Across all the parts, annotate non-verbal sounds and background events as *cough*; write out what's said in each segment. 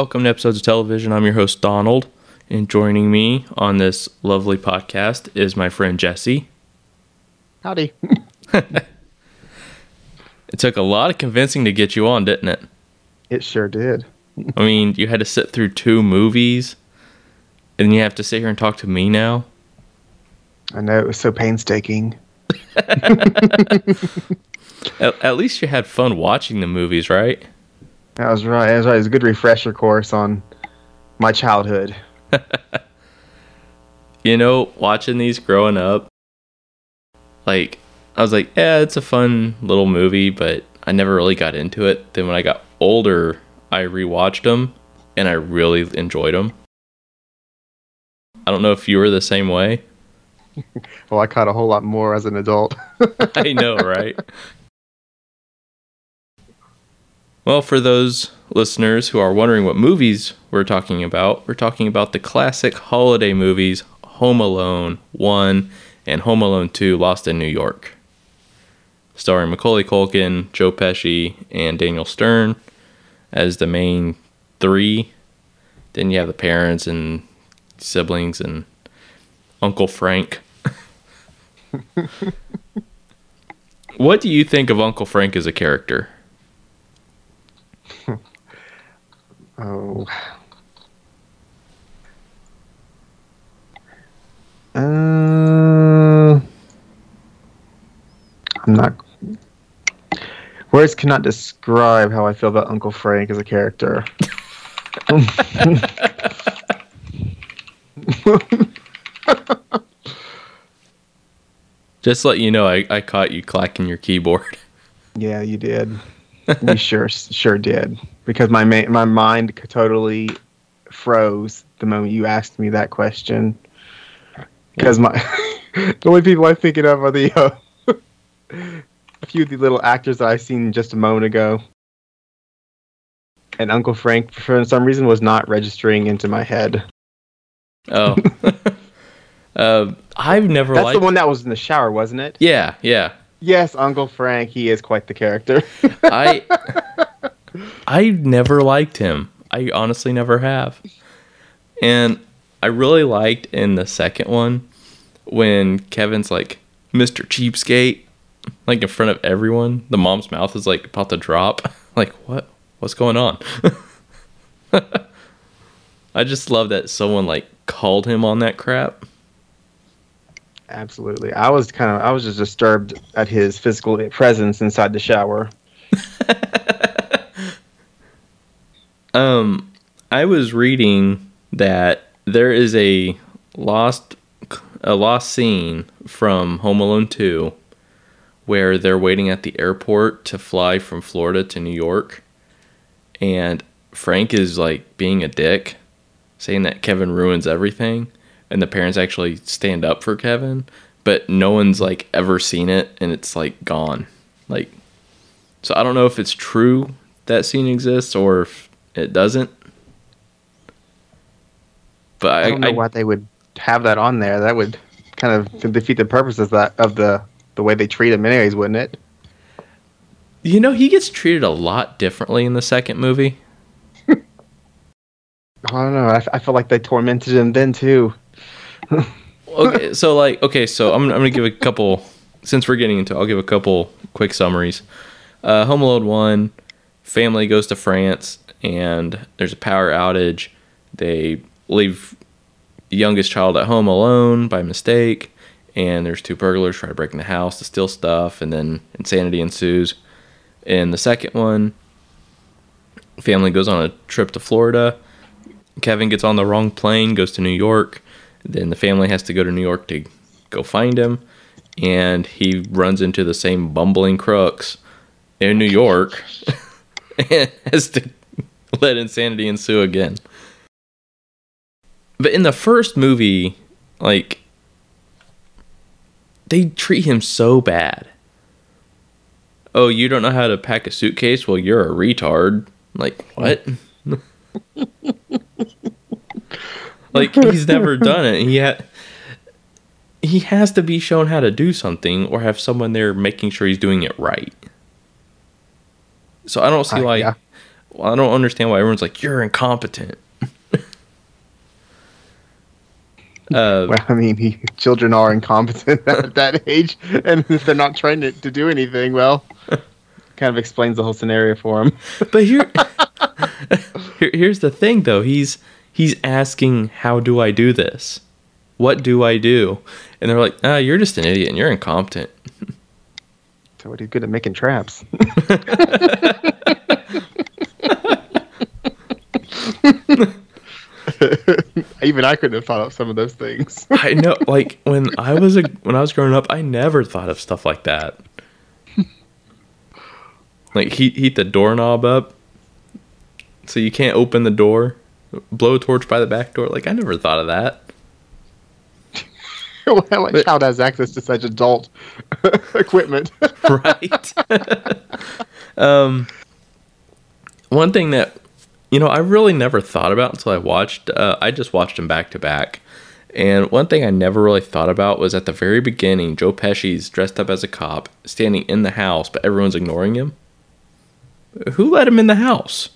Welcome to episodes of television. I'm your host Donald, and joining me on this lovely podcast is my friend Jesse. Howdy. *laughs* *laughs* It took a lot of convincing to get you on, didn't it? It sure did. *laughs* I mean, you had to sit through two movies, and you have to sit here and talk to me now. I know it was so painstaking. At, at least you had fun watching the movies, right? That was right. That was right. It was a good refresher course on my childhood. *laughs* You know, watching these growing up, like I was like, yeah, it's a fun little movie, but I never really got into it. Then when I got older, I rewatched them, and I really enjoyed them. I don't know if you were the same way. *laughs* Well, I caught a whole lot more as an adult. *laughs* I know, right? Well, for those listeners who are wondering what movies we're talking about, we're talking about the classic holiday movies Home Alone 1 and Home Alone 2 Lost in New York. Starring Macaulay Culkin, Joe Pesci, and Daniel Stern as the main three. Then you have the parents and siblings and Uncle Frank. *laughs* what do you think of Uncle Frank as a character? Oh. Uh, I'm not. Words cannot describe how I feel about Uncle Frank as a character. *laughs* Just to let you know, I, I caught you clacking your keyboard. Yeah, you did. You sure sure did because my ma- my mind totally froze the moment you asked me that question. Because my *laughs* the only people I'm thinking of are the uh, *laughs* a few of the little actors that I seen just a moment ago, and Uncle Frank for some reason was not registering into my head. Oh. *laughs* uh, I've never That's liked. the one that was in the shower, wasn't it? Yeah, yeah. Yes, Uncle Frank. He is quite the character. *laughs* I *laughs* I never liked him. I honestly never have. And I really liked in the second one when Kevin's like Mr. Cheapskate like in front of everyone. The mom's mouth is like about to drop. *laughs* Like what? What's going on? I just love that someone like called him on that crap. Absolutely. I was kind of I was just disturbed at his physical presence inside the shower. *laughs* Um, I was reading that there is a lost a lost scene from Home Alone 2 where they're waiting at the airport to fly from Florida to New York and Frank is like being a dick saying that Kevin ruins everything and the parents actually stand up for Kevin but no one's like ever seen it and it's like gone like so I don't know if it's true that scene exists or if it doesn't. But I, I don't know I- why they would have that on there. That would kind of defeat the purpose of that of the the way they treat him, anyways, wouldn't it? you know, he gets treated a lot differently in the second movie. *laughs* I don't know. I, feel like they tormented him then too. Okay, so like, okay, so I'm, I'm gonna give a couple. Since we're getting into, I'll give a couple quick summaries. Uh, Home Alone one, family goes to France and there's a power outage. They leave youngest child at home alone by mistake, and there's two burglars try to break in the house to steal stuff, and then insanity ensues. In the second one, family goes on a trip to Florida. Kevin gets on the wrong plane, goes to New York. Then the family has to go to New York to go find him, and he runs into the same bumbling crooks in New York *laughs* and has to let insanity ensue again. But in the first movie, like, they treat him so bad. Oh, you don't know how to pack a suitcase? Well, you're a retard. Like, what? *laughs* like, he's never done it. He had. He has to be shown how to do something or have someone there making sure he's doing it right. So I don't see Uh, why yeah. well, I don't understand why everyone's like you're incompetent. uh, *laughs* Well, I mean, he, children are incompetent *laughs* at that age, and if they're not trying to, to do anything, well, *laughs* kind of explains the whole scenario for him. but here, here, here's the thing, though. He's he's asking, "How do I do this? What do I do?" And they're like, "Ah, you're just an idiot and you're incompetent." So what he's good at making traps. *laughs* *laughs* Even I couldn't have thought of some of those things. I know, like when I was a when I was growing up, I never thought of stuff like that. Like heat heat the doorknob up, so you can't open the door. Blow a torch by the back door. Like I never thought of that. what child has access to such adult *laughs* equipment? *laughs* right. *laughs* um, one thing that you know I really never thought about until I watched. Uh, I just watched them back to back, and one thing I never really thought about was at the very beginning, Joe Pesci's dressed up as a cop, standing in the house, but everyone's ignoring him. Who let him in the house?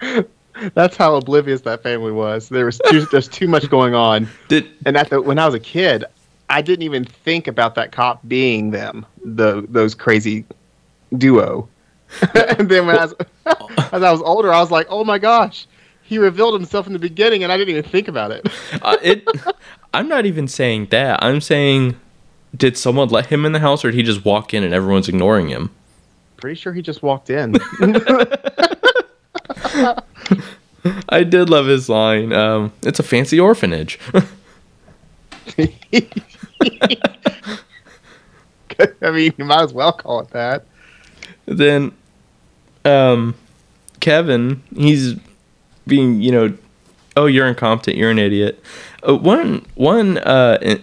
*laughs* That's how oblivious that family was. There was too, there's too much going on. Did And at the when I was a kid, I didn't even think about that cop being them, the those crazy duo. *laughs* and then when I was *laughs* as I was older, I was like, oh my gosh, he revealed himself in the beginning, and I didn't even think about it. uh, it? I'm not even saying that. I'm saying, did someone let him in the house, or did he just walk in and everyone's ignoring him? Pretty sure he just walked in. *laughs* I did love his line. Um, it's a fancy orphanage. *laughs* I mean, you might as well call it that. then um Kevin, he's being, you know, oh, you're incompetent, you're an idiot. Uh, one one uh in-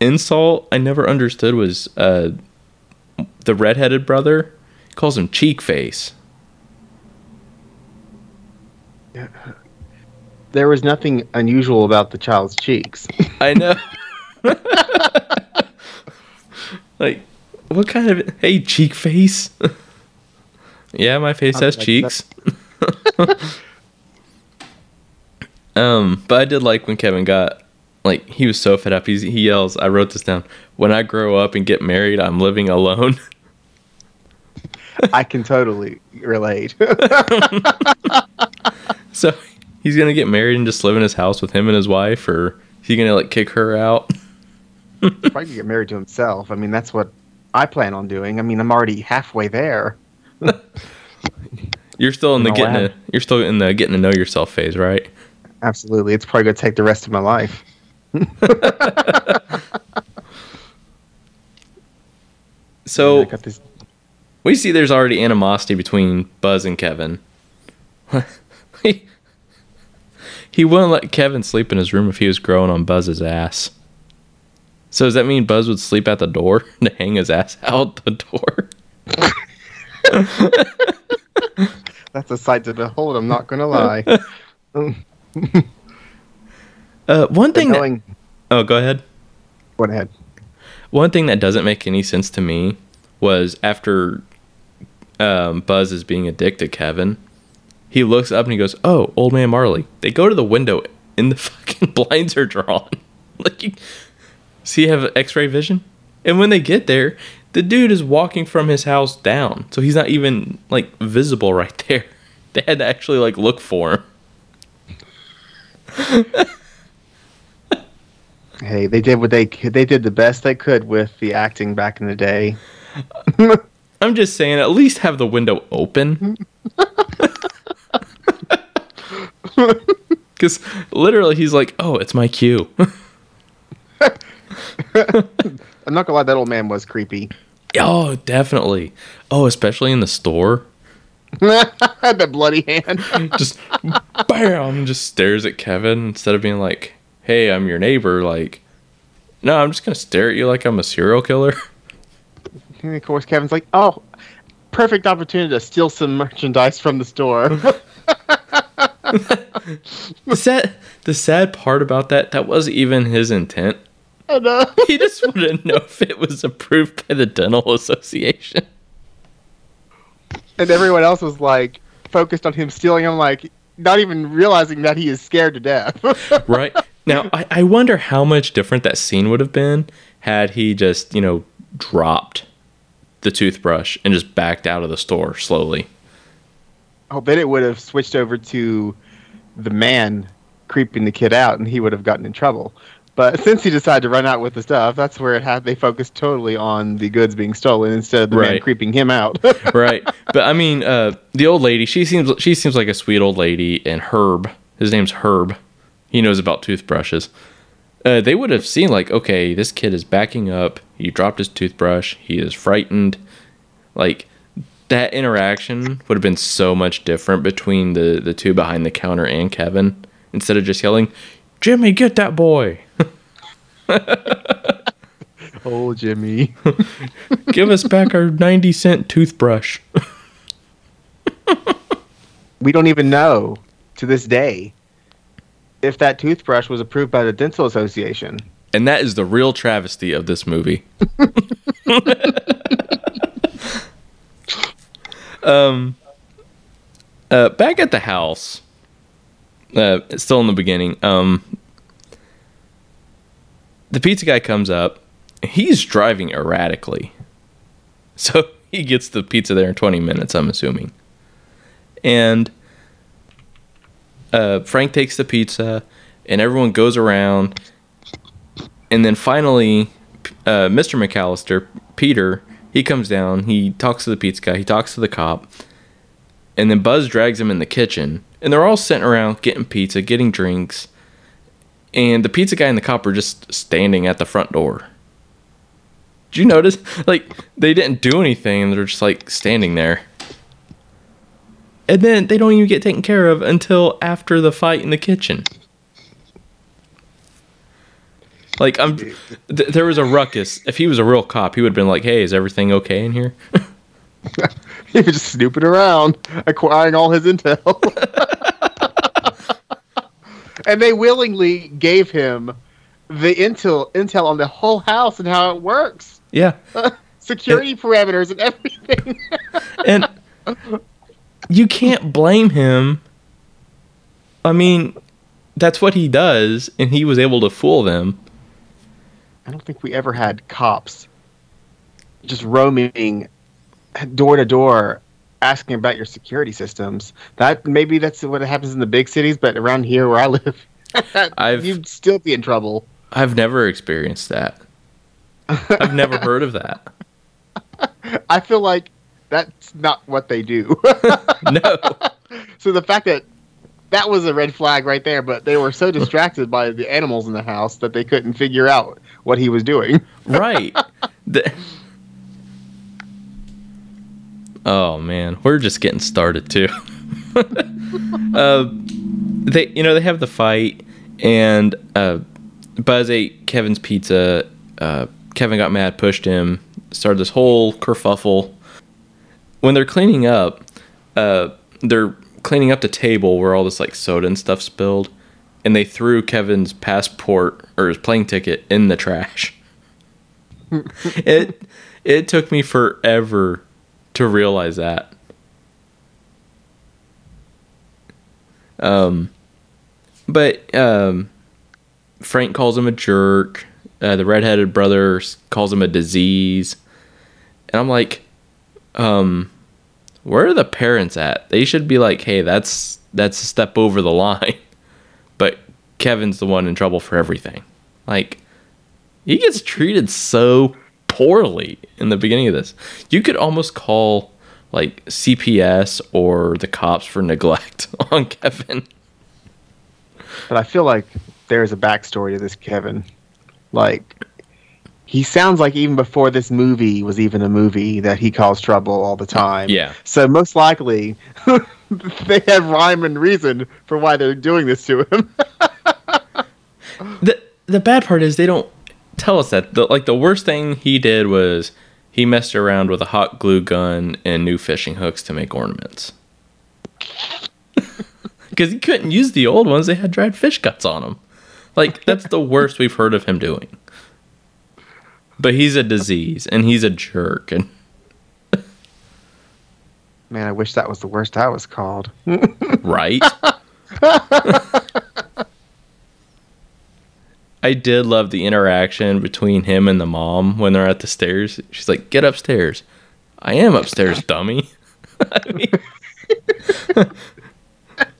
insult I never understood was uh the redheaded brother calls him cheek face. There was nothing unusual about the child's cheeks. *laughs* I know. *laughs* like what kind of hey cheek face? *laughs* yeah, my face has Like cheeks. um, but I did like when Kevin got like he was so fed up. He's, he yells, "I wrote this down. When I grow up and get married, I'm living alone." I can totally relate. *laughs* so he's gonna get married and just live in his house with him and his wife, or is he gonna like kick her out? *laughs* Probably get married to himself. I mean, that's what I plan on doing. I mean, I'm already halfway there. *laughs* You're still in the getting to, you're still in the getting to know yourself phase, right? Absolutely. It's probably going to take the rest of my life. So I got this. we see there's already animosity between Buzz and Kevin. He, *laughs* he wouldn't let Kevin sleep in his room if he was growing on Buzz's ass. So does that mean Buzz would sleep at the door *laughs* to hang his ass out the door? *laughs* That's a sight to behold. I'm not to lie. Uh, one thing. That, oh, go ahead. go ahead. One thing that doesn't make any sense to me was after um, Buzz is being a dick to Kevin, he looks up and he goes, "Oh, old man Marley." They go to the window and the *laughs* fucking blinds are drawn. *laughs* like, you, see, you have X-ray vision, and when they get there, the dude is walking from his house down, so he's not even like visible *laughs* right there. They had to actually like look for him. Hey, they did what they could. They did the best they could with the acting back in the day. I'm just saying, at least have the window open. *laughs* Because literally, he's like, "Oh, it's my cue." *laughs* I'm not gonna lie, that old man was creepy. oh, definitely. Oh, especially in the store. *laughs* that bloody hand. Just bam, just stares at Kevin instead of being like, "Hey, I'm your neighbor." Like, no, I'm just gonna stare at you like I'm a serial killer. and of course, Kevin's like, "Oh, perfect opportunity to steal some merchandise from the store." The sad, the sad part about that, that wasn't even his intent. and, *laughs* uh, He just wanted to know if it was approved by the dental association. and everyone else was like focused on him stealing. I'm like, not even realizing that he is scared to death. *laughs* right now, I, I wonder how much different that scene would have been had he just you know dropped the toothbrush and just backed out of the store slowly. Oh, then it would have switched over to the man creeping the kid out, and he would have gotten in trouble. But *laughs* since he decided to run out with the stuff, that's where it had. They focused totally on the goods being stolen instead of the man creeping him out. *laughs* right but i mean uh the old lady she seems she seems like a sweet old lady and herb his name's herb he knows about toothbrushes uh, they would have seen like okay this kid is backing up he dropped his toothbrush he is frightened like that interaction would have been so much different between the the two behind the counter and kevin instead of just yelling jimmy get that boy *laughs* oh, Jimmy. *laughs* give us back our 90 cent toothbrush *laughs* we don't even know to this day if that toothbrush was approved by the dental association. And that is the real travesty of this movie. Um, uh, back at the house, uh, still in the beginning, um, the pizza guy comes up. He's driving erratically. *laughs* So he gets the pizza there in 20 minutes, I'm assuming. And uh, Frank takes the pizza, and everyone goes around and then finally, uh, Mr. McAllister, Peter, he comes down. He talks to the pizza guy. He talks to the cop, and then Buzz drags him in the kitchen. And they're all sitting around getting pizza, getting drinks, and the pizza guy and the cop are just standing at the front door. Did you notice? *laughs* Like they didn't do anything, they're just like standing there. And then they don't even get taken care of until after the fight in the kitchen. Like I'm, th- there was a ruckus. If he was a real cop, he would have been like, "Hey, is everything okay in here?" *laughs* *laughs* He was just snooping around, acquiring all his intel. *laughs* and they willingly gave him the intel intel on the whole house and how it works. yeah, Security parameters and everything. and you can't blame him. I mean, that's what he does, and he was able to fool them. I don't think we ever had cops just roaming door to door asking about your security systems. That maybe that's what happens in the big cities, but around here where I live, *laughs* I've- you'd still be in trouble. I've never experienced that. I've never *laughs* heard of that. I feel like that's not what they do. *laughs* No. so the fact that that was a red flag right there, but they were so distracted by the animals in the house that they couldn't figure out what he was doing. *laughs* right. The- oh man, we're just getting started too. *laughs* uh, they, you know, they have the fight, and uh, Buzz ate Kevin's pizza. Uh, Kevin got mad, pushed him, started this whole kerfuffle. When they're cleaning up, uh, they're cleaning up the table where all this like soda and stuff spilled, and they threw Kevin's passport or his plane ticket in the trash. *laughs* it it took me forever to realize that. Um, but um, Frank calls him a jerk. Uh, the redheaded brother calls him a disease, and I'm like, um, where are the parents at? They should be like, hey, that's that's a step over the *laughs* line. Kevin's the one in trouble for everything. Like, he gets treated so poorly in the beginning of this. You could almost call like CPS or the cops for neglect *laughs* on Kevin. But I feel like there's a backstory to this Kevin. Like he sounds like even before this movie was even a movie that he caused trouble all the time. Yeah. So most likely *laughs* they have rhyme and reason for why they're doing this to him. *laughs* The the bad part is they don't tell us that. The, like the worst thing he did was he messed around with a hot glue gun and new fishing hooks to make ornaments. *laughs* Because he couldn't use the old ones; they had dried fish guts on them. Like that's the worst we've heard of him doing. But he's a disease, and he's a jerk, and Man, I wish that was the worst I was called. *laughs* right? *laughs* I did love the interaction between him and the mom when they're at the stairs. She's like, "Get upstairs." I am upstairs, *laughs* dummy. I, *laughs* mean,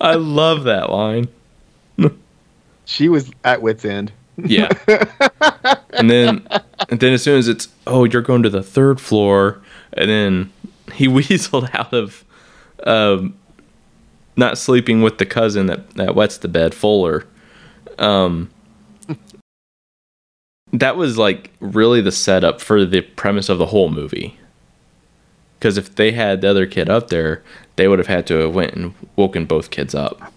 I love that line. She was at wit's end. Yeah. and then and then as soon as it's oh, you're going to the third floor, and then he *laughs* weaseled out of um not sleeping with the cousin that, that wets the bed, Fuller. Um that was like really the setup for the premise of the whole movie. Because if they had the other kid up there, they would have had to have went and woken both kids up.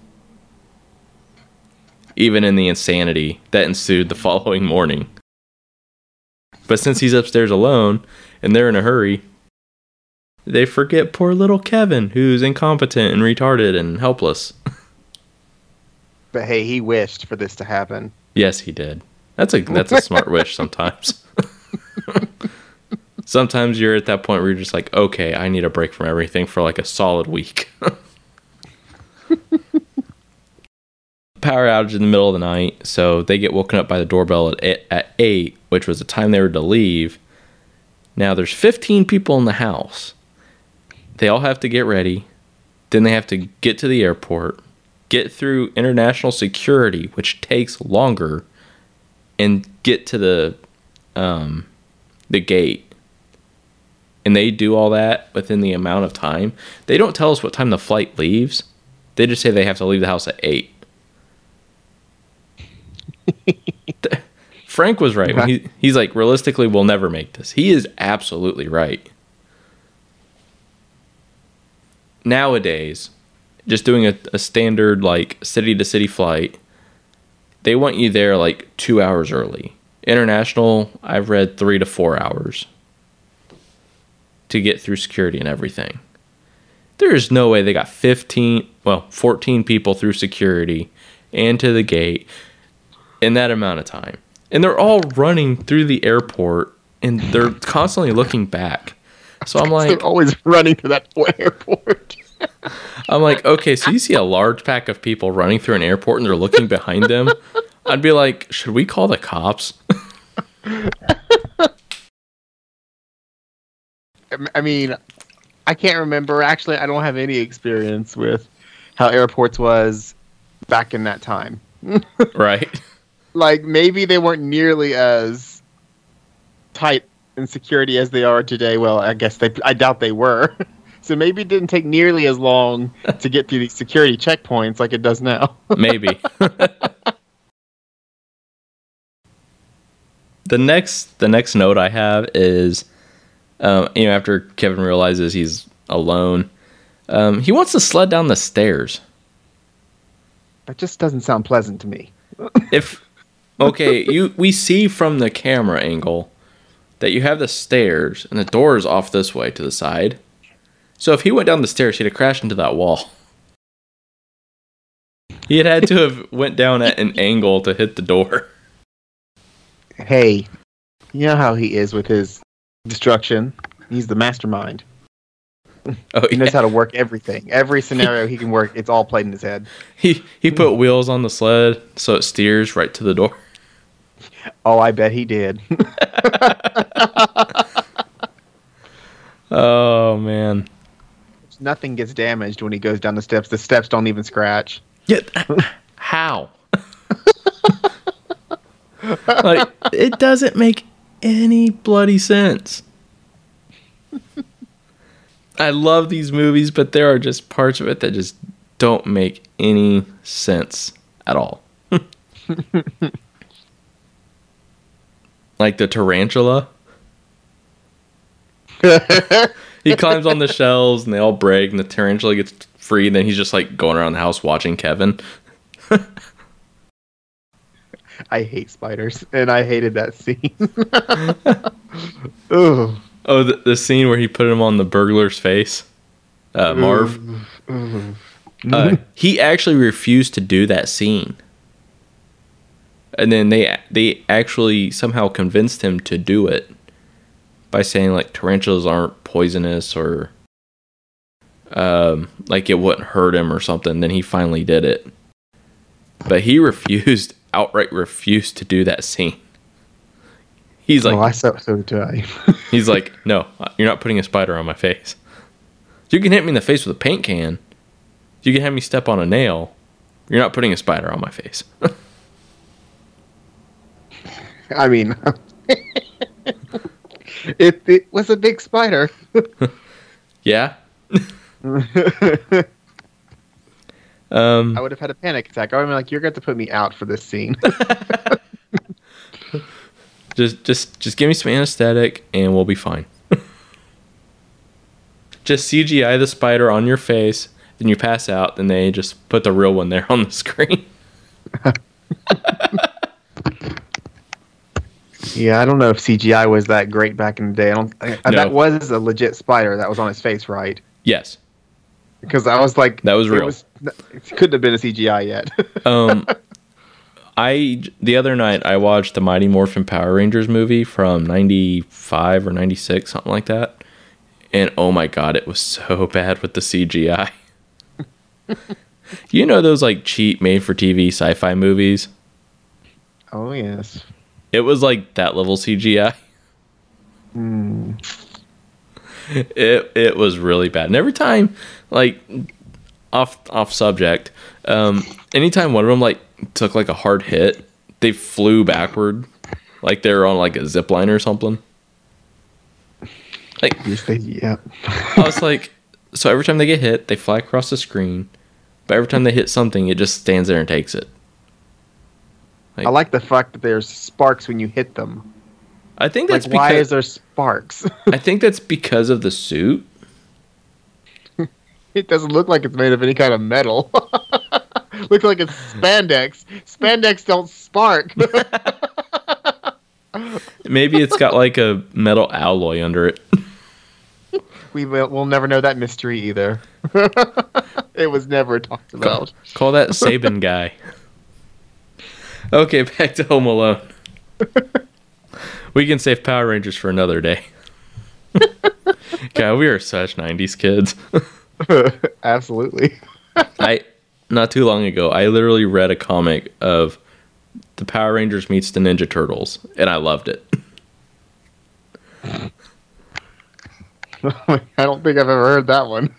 Even in the insanity that ensued the *laughs* following morning. But since he's upstairs alone and they're in a hurry, they forget poor little Kevin, who's incompetent and retarded and helpless. *laughs* But hey, he wished for this to happen. Yes, he did. That's a that's a *laughs* smart wish sometimes. *laughs* sometimes you're at that point where you're just like, okay, I need a break from everything for like a solid week. *laughs* Power outage in the middle of the night, so they get woken up by the doorbell at eight, at eight, which was the time they were to leave. Now there's 15 people in the house. They all have to get ready. Then they have to get to the airport, get through international security, which takes longer, and get to the um, the gate. And they do all that within the amount of time. They don't tell us what time the flight leaves. They just say they have to leave the house at eight. *laughs* Frank was right. When he, he's like, realistically, we'll never make this. He is absolutely right. Nowadays, just doing a, a standard like city to city flight, they want you there like two hours early. International, I've read three to four hours to get through security and everything. There is no way they got 15, well, 14 people through security and to the gate in that amount of time. And they're all running through the airport and they're constantly looking back. So I'm *laughs* like, They're always running to that *laughs* airport. I'm like, okay, so you see a large pack of people running through an airport and they're looking behind them. I'd be like, should we call the cops? I mean, I can't remember. Actually, I don't have any experience with how airports was back in that time. *laughs* right? Like maybe they weren't nearly as tight in security as they are today. Well, I guess they. I doubt they were. *laughs* So maybe it didn't take nearly as long to get through these security checkpoints like it does now. *laughs* Maybe. the next the next note I have is um, you know after Kevin realizes he's alone, um, he wants to sled down the stairs. That just doesn't sound pleasant to me. *laughs* If okay, you we see from the camera angle that you have the stairs and the door is off this way to the side. So if he went down the stairs, he'd have crashed into that wall. He had had to have *laughs* went down at an angle to hit the door. Hey, you know how he is with his destruction. He's the mastermind. Oh, He knows yeah. how to work everything. Every *laughs* scenario he can work, it's all played in his head. He he put wheels on the sled so it steers right to the door. Oh, I bet he did. *laughs* Oh man. Nothing gets damaged when he goes down the steps. The steps don't even scratch. Yeah. *laughs* How? *laughs* like it doesn't make any bloody sense. I love these movies, but there are just parts of it that just don't make any sense at all. *laughs* like the tarantula. *laughs* he climbs on the shelves and they all break and the tarantula gets free and then he's just like going around the house watching Kevin. *laughs* I hate spiders, and I hated that scene. *laughs* Ooh. Oh, the, the scene where he put him on the burglar's face, uh, Marv. Uh, he actually refused to do that scene, and then they they actually somehow convinced him to do it by saying like tarantulas aren't poisonous or um, like it wouldn't hurt him or something. Then he finally did it, but he *laughs* refused, outright refused to do that scene. He's like, oh, I so so *laughs* he's like, no, you're not putting a spider on my face. You can hit me in the face with a paint can. You can have me step on a nail. You're not putting a spider on my face. *laughs* I mean, it it was a big spider. *laughs* yeah. *laughs* um, I would have had a panic attack. I would have been like, "You're going to put me out for this scene." *laughs* just, just, just give me some anesthetic, and we'll be fine. just CGI the spider on your face, then you pass out. Then they just put the real one there on the screen. Yeah, I don't know if CGI was that great back in the day. I don't. I, No. That was a legit spider that was on his face, right? yes, Because I was like, That was it real. it couldn't have been a CGI yet. *laughs* um i the other night i watched the mighty morphin power rangers movie from 95 or 96 something like that and oh my god it was so *laughs* bad with the cgi *laughs* you know those like cheap made for tv sci-fi movies oh yes. It was like that level cgi Hmm. it it was really bad and every time like off off subject um anytime one of them like took like a hard hit they flew backward like they were on like a zip line or something like yeah. i was like so every time they get hit they fly across the screen but every time they hit something it just stands there and takes it I like the fact that there's sparks when you hit them. i think Like, that's why because is there sparks? i think that's because of the suit *laughs* it doesn't look like it's made of any kind of metal. *laughs* Looks like it's spandex. Spandex don't spark. *laughs* maybe it's got like a metal alloy under it we will we'll never know that mystery either. it was never talked about. Call that Saban guy. Okay, *laughs* back to Home Alone. we can save Power Rangers for another day. *laughs* God, we are such '90s kids. *laughs* Absolutely. I not too long ago, I literally read a comic of the Power Rangers meets the Ninja Turtles, and I loved it. I don't think I've ever heard that one.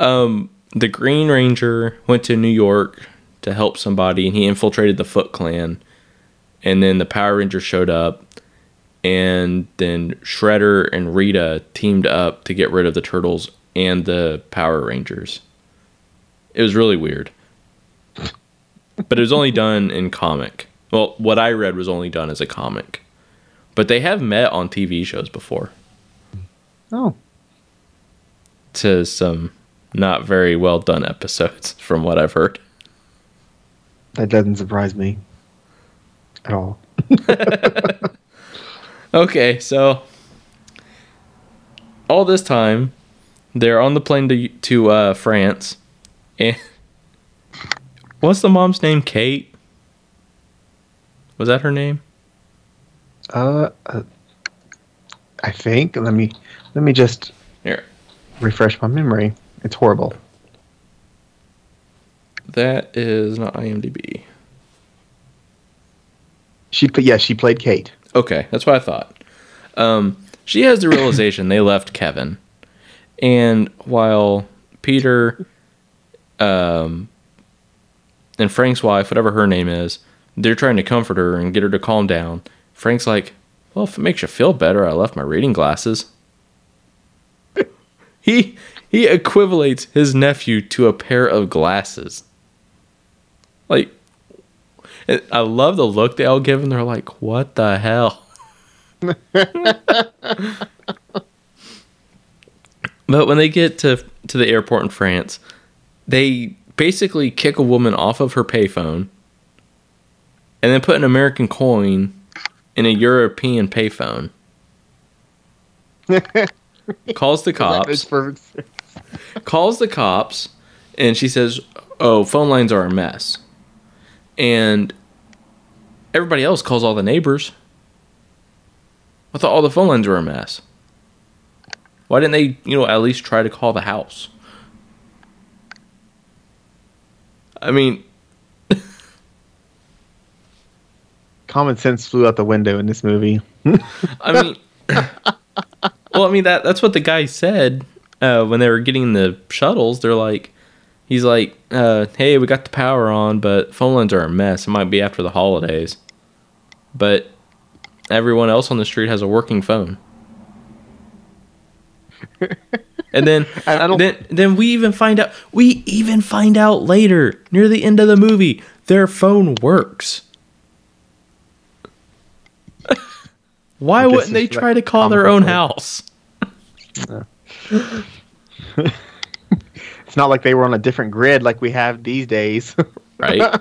Um, the Green Ranger went to New York to help somebody, and he infiltrated the Foot Clan. And then the Power Rangers showed up, and then Shredder and Rita teamed up to get rid of the Turtles and the Power Rangers. It was really weird, but it was only done in comic. Well, what I read was only done as a comic, but they have met on TV shows before Oh. to some not very well done episodes, *laughs* from what I've heard. That doesn't surprise me at all. *laughs* Okay, so all this time they're on the plane to to uh, France, and *laughs* what's the mom's name? Kate. Was that her name? Uh, uh I think let me let me just Here, refresh my memory. It's horrible. That is not IMDb. She yeah, she played Kate. Okay, that's what I thought. Um, she has the realization they left Kevin, and while Peter, um, and Frank's wife, whatever her name is, they're trying to comfort her and get her to calm down. Frank's like, "Well, if it makes you feel better, I left my reading glasses." *laughs* he he equivalates his nephew to a pair of glasses. Like, and I love the look they all give him. They're like, "What the hell?" *laughs* but when they get to to the airport in France, they basically kick a woman off of her payphone, and then put an American coin in a European payphone. *laughs* calls the cops. calls the cops, and she says, "Oh, phone lines are a mess," and everybody else calls all the neighbors. I thought all the phone lines were a mess. Why didn't they, you know, at least try to call the house? I mean, *laughs* common sense flew out the window in this movie. *laughs* I mean, *laughs* well, I mean that that's what the guy said uh, when they were getting the shuttles. They're like, he's like, uh, "Hey, we got the power on, but phone lines are a mess. It might be after the holidays." But everyone else on the street has a working phone. *laughs* and then, I- I don't- then, then we even find out. We even find out later, near the end of the movie, their phone works. *laughs* Why wouldn't they like try to call their own comical. house? *laughs* It's not like they were on a different grid like we have these days. *laughs* Right? *laughs*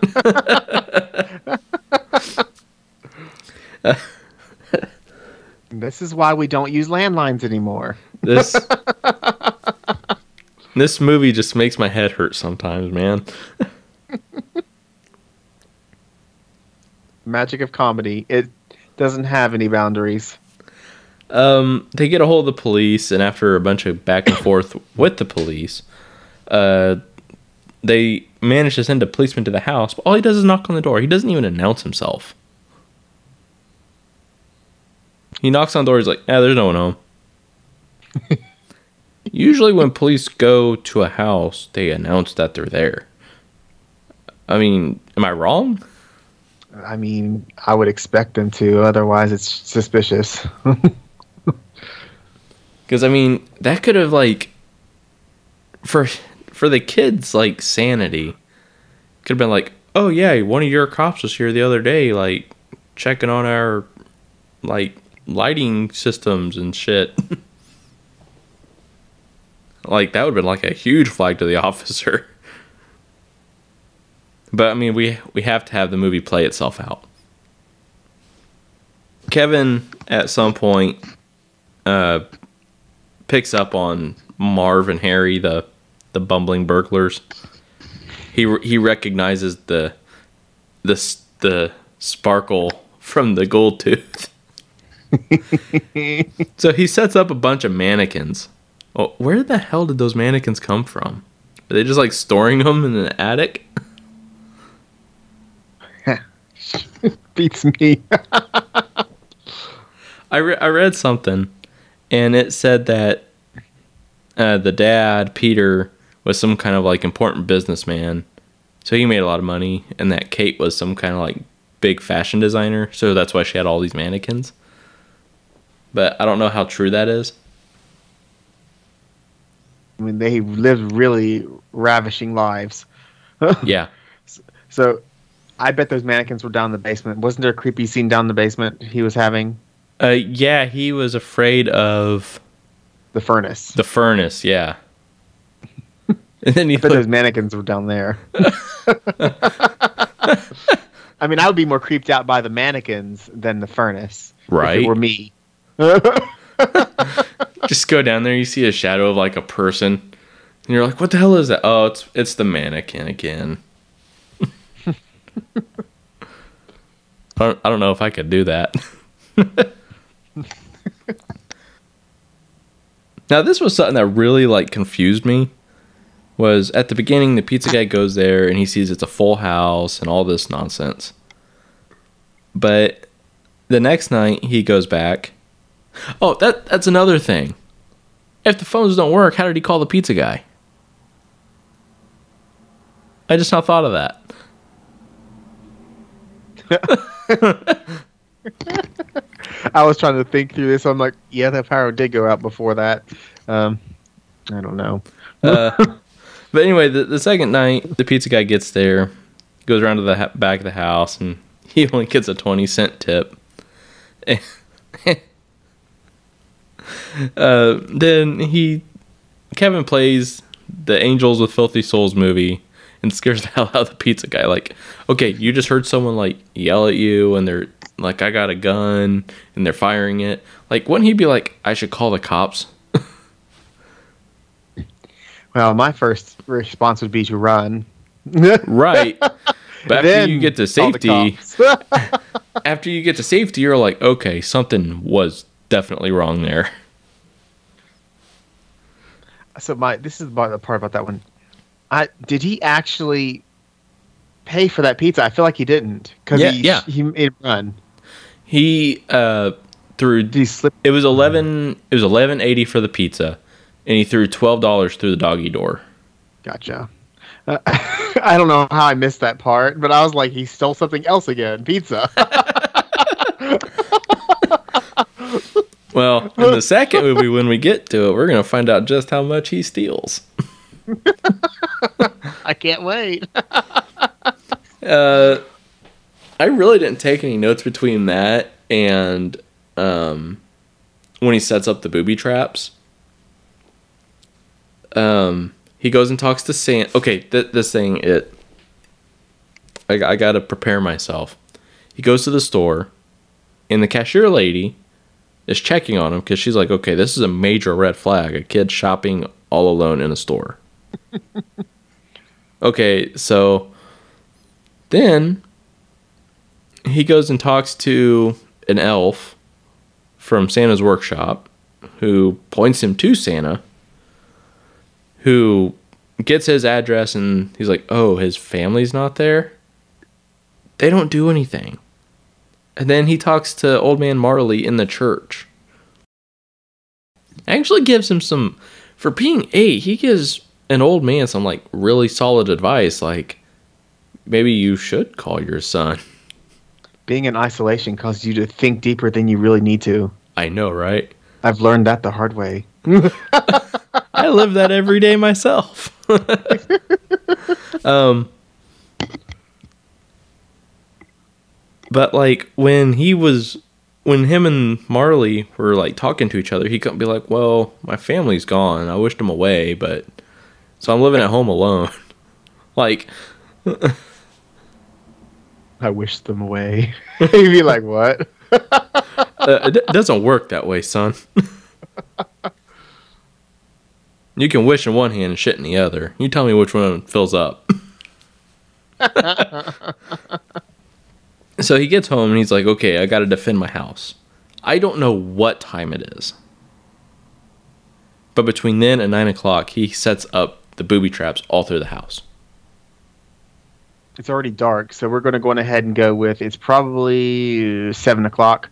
this is why we don't use landlines anymore. this *laughs* this movie just makes my head hurt sometimes, man. Magic of comedy. It doesn't have any boundaries. Um, they get a hold of the police, and after a bunch of back and forth with the police, uh, they manage to send a policeman to the house. But all he does is knock on the door. He doesn't even announce himself. He knocks on the door. He's like, "Yeah, there's no one home." *laughs* Usually, when police go to a house, they announce that they're there. I mean, am I wrong? I mean, I would expect them to. Otherwise, it's suspicious. *laughs* Because I mean, that could have like for for the kids like sanity could have been like, oh yeah, one of your cops was here the other day, like checking on our like lighting systems and shit. *laughs* like that would have been like a huge flag to the *laughs* officer. But I mean, we we have to have the movie play itself out. Kevin at some point uh picks up on Marv and Harry, the the bumbling burglars. He he recognizes the the the sparkle from the gold tooth. *laughs* so he sets up a bunch of mannequins. Well, where the hell did those mannequins come from? Are they just like storing them in an attic? *laughs* Beats me. *laughs* I, re- I read something and it said that uh, the dad peter was some kind of like important businessman so he made a lot of money and that kate was some kind of like big fashion designer so that's why she had all these mannequins but i don't know how true that is I mean, they lived really ravishing lives. *laughs* yeah So, I bet those mannequins were down in the basement. Wasn't there a creepy scene down in the basement he was having? uh, yeah he was afraid of The furnace. the furnace yeah *laughs* and then he I bet those mannequins were down there. *laughs* I mean, I would be more creeped out by the mannequins than the furnace. If Right. it were me. *laughs* just go down there you see a shadow of like a person and you're like what the hell is that oh it's it's the mannequin again I, don't, I don't know if i could do that now this was something that really like confused me was at the beginning the pizza guy goes there and he sees it's a full house and all this nonsense but the next night he goes back Oh, that that's another thing. If the phones don't work, how did he call the pizza guy? I just not thought of that. *laughs* I was trying to think through this. I'm like, yeah, that power did go out before that. Um, I don't know. Uh, *laughs* but anyway, the, the second night, the pizza guy gets there, goes around to the ha- back of the house, and *laughs* he only gets a 20 cent tip. *laughs* uh, then he, Kevin plays the Angels with Filthy Souls movie and scares the *laughs* hell out of the pizza guy. Like, okay, you just heard someone like yell at you, and they're like, I got a gun, and they're firing it. Like, wouldn't he be like, I should call the cops? Well, my first response would be to run. *laughs* Right. *laughs* But after Then you get to safety, *laughs* after you get to safety, you're like, okay, something was definitely wrong there. so my this is the part about that one. I did he actually pay for that pizza? I feel like he didn't because Yeah, he yeah. he made it run. He uh threw Did he slip? it was eleven it was eleven eighty for the pizza, and he threw twelve dollars through the doggy door. Gotcha. Uh, *laughs* I don't know how I missed that part, but I was like, he stole something else again. Pizza. *laughs* Well, in the second movie, when we get to it, we're gonna find out just how much he steals. *laughs* I can't wait. Uh, I really didn't take any notes between that and um, when he sets up the booby traps. Um, he goes and talks to Sam. Okay, th- this thing it. I, I gotta prepare myself. He goes to the store, and the cashier lady is checking on him because she's like, "Okay, this is a major red flag. A kid shopping all alone in a store." *laughs* okay, so then he goes and talks to an elf from Santa's workshop who points him to Santa, who gets his address and he's like, Oh, his family's not there? They don't do anything. And then he talks to old man Marley in the church. Actually gives him some for being eight, he gives an old man some like really solid advice, like maybe you should call your son. Being in isolation causes you to think deeper than you really need to. I know, right? I've learned that the hard way. *laughs* I live that every day myself. *laughs* um, but like when he was, when him and Marley were like talking to each other, he couldn't be like, "Well, my family's gone. I wished them away, but so I'm living at home alone." *laughs* like, *laughs* I wish them away. You'd be like, what? uh, it d- doesn't work that way, son. You can wish in one hand and shit in the other. You tell me which one fills up. so he gets home and he's like, okay, I got to defend my house. I don't know what time it is. But between then and 9 o'clock, he sets up the booby traps all through the house. It's already dark, so we're going to go on ahead and go with it's probably uh, seven o'clock.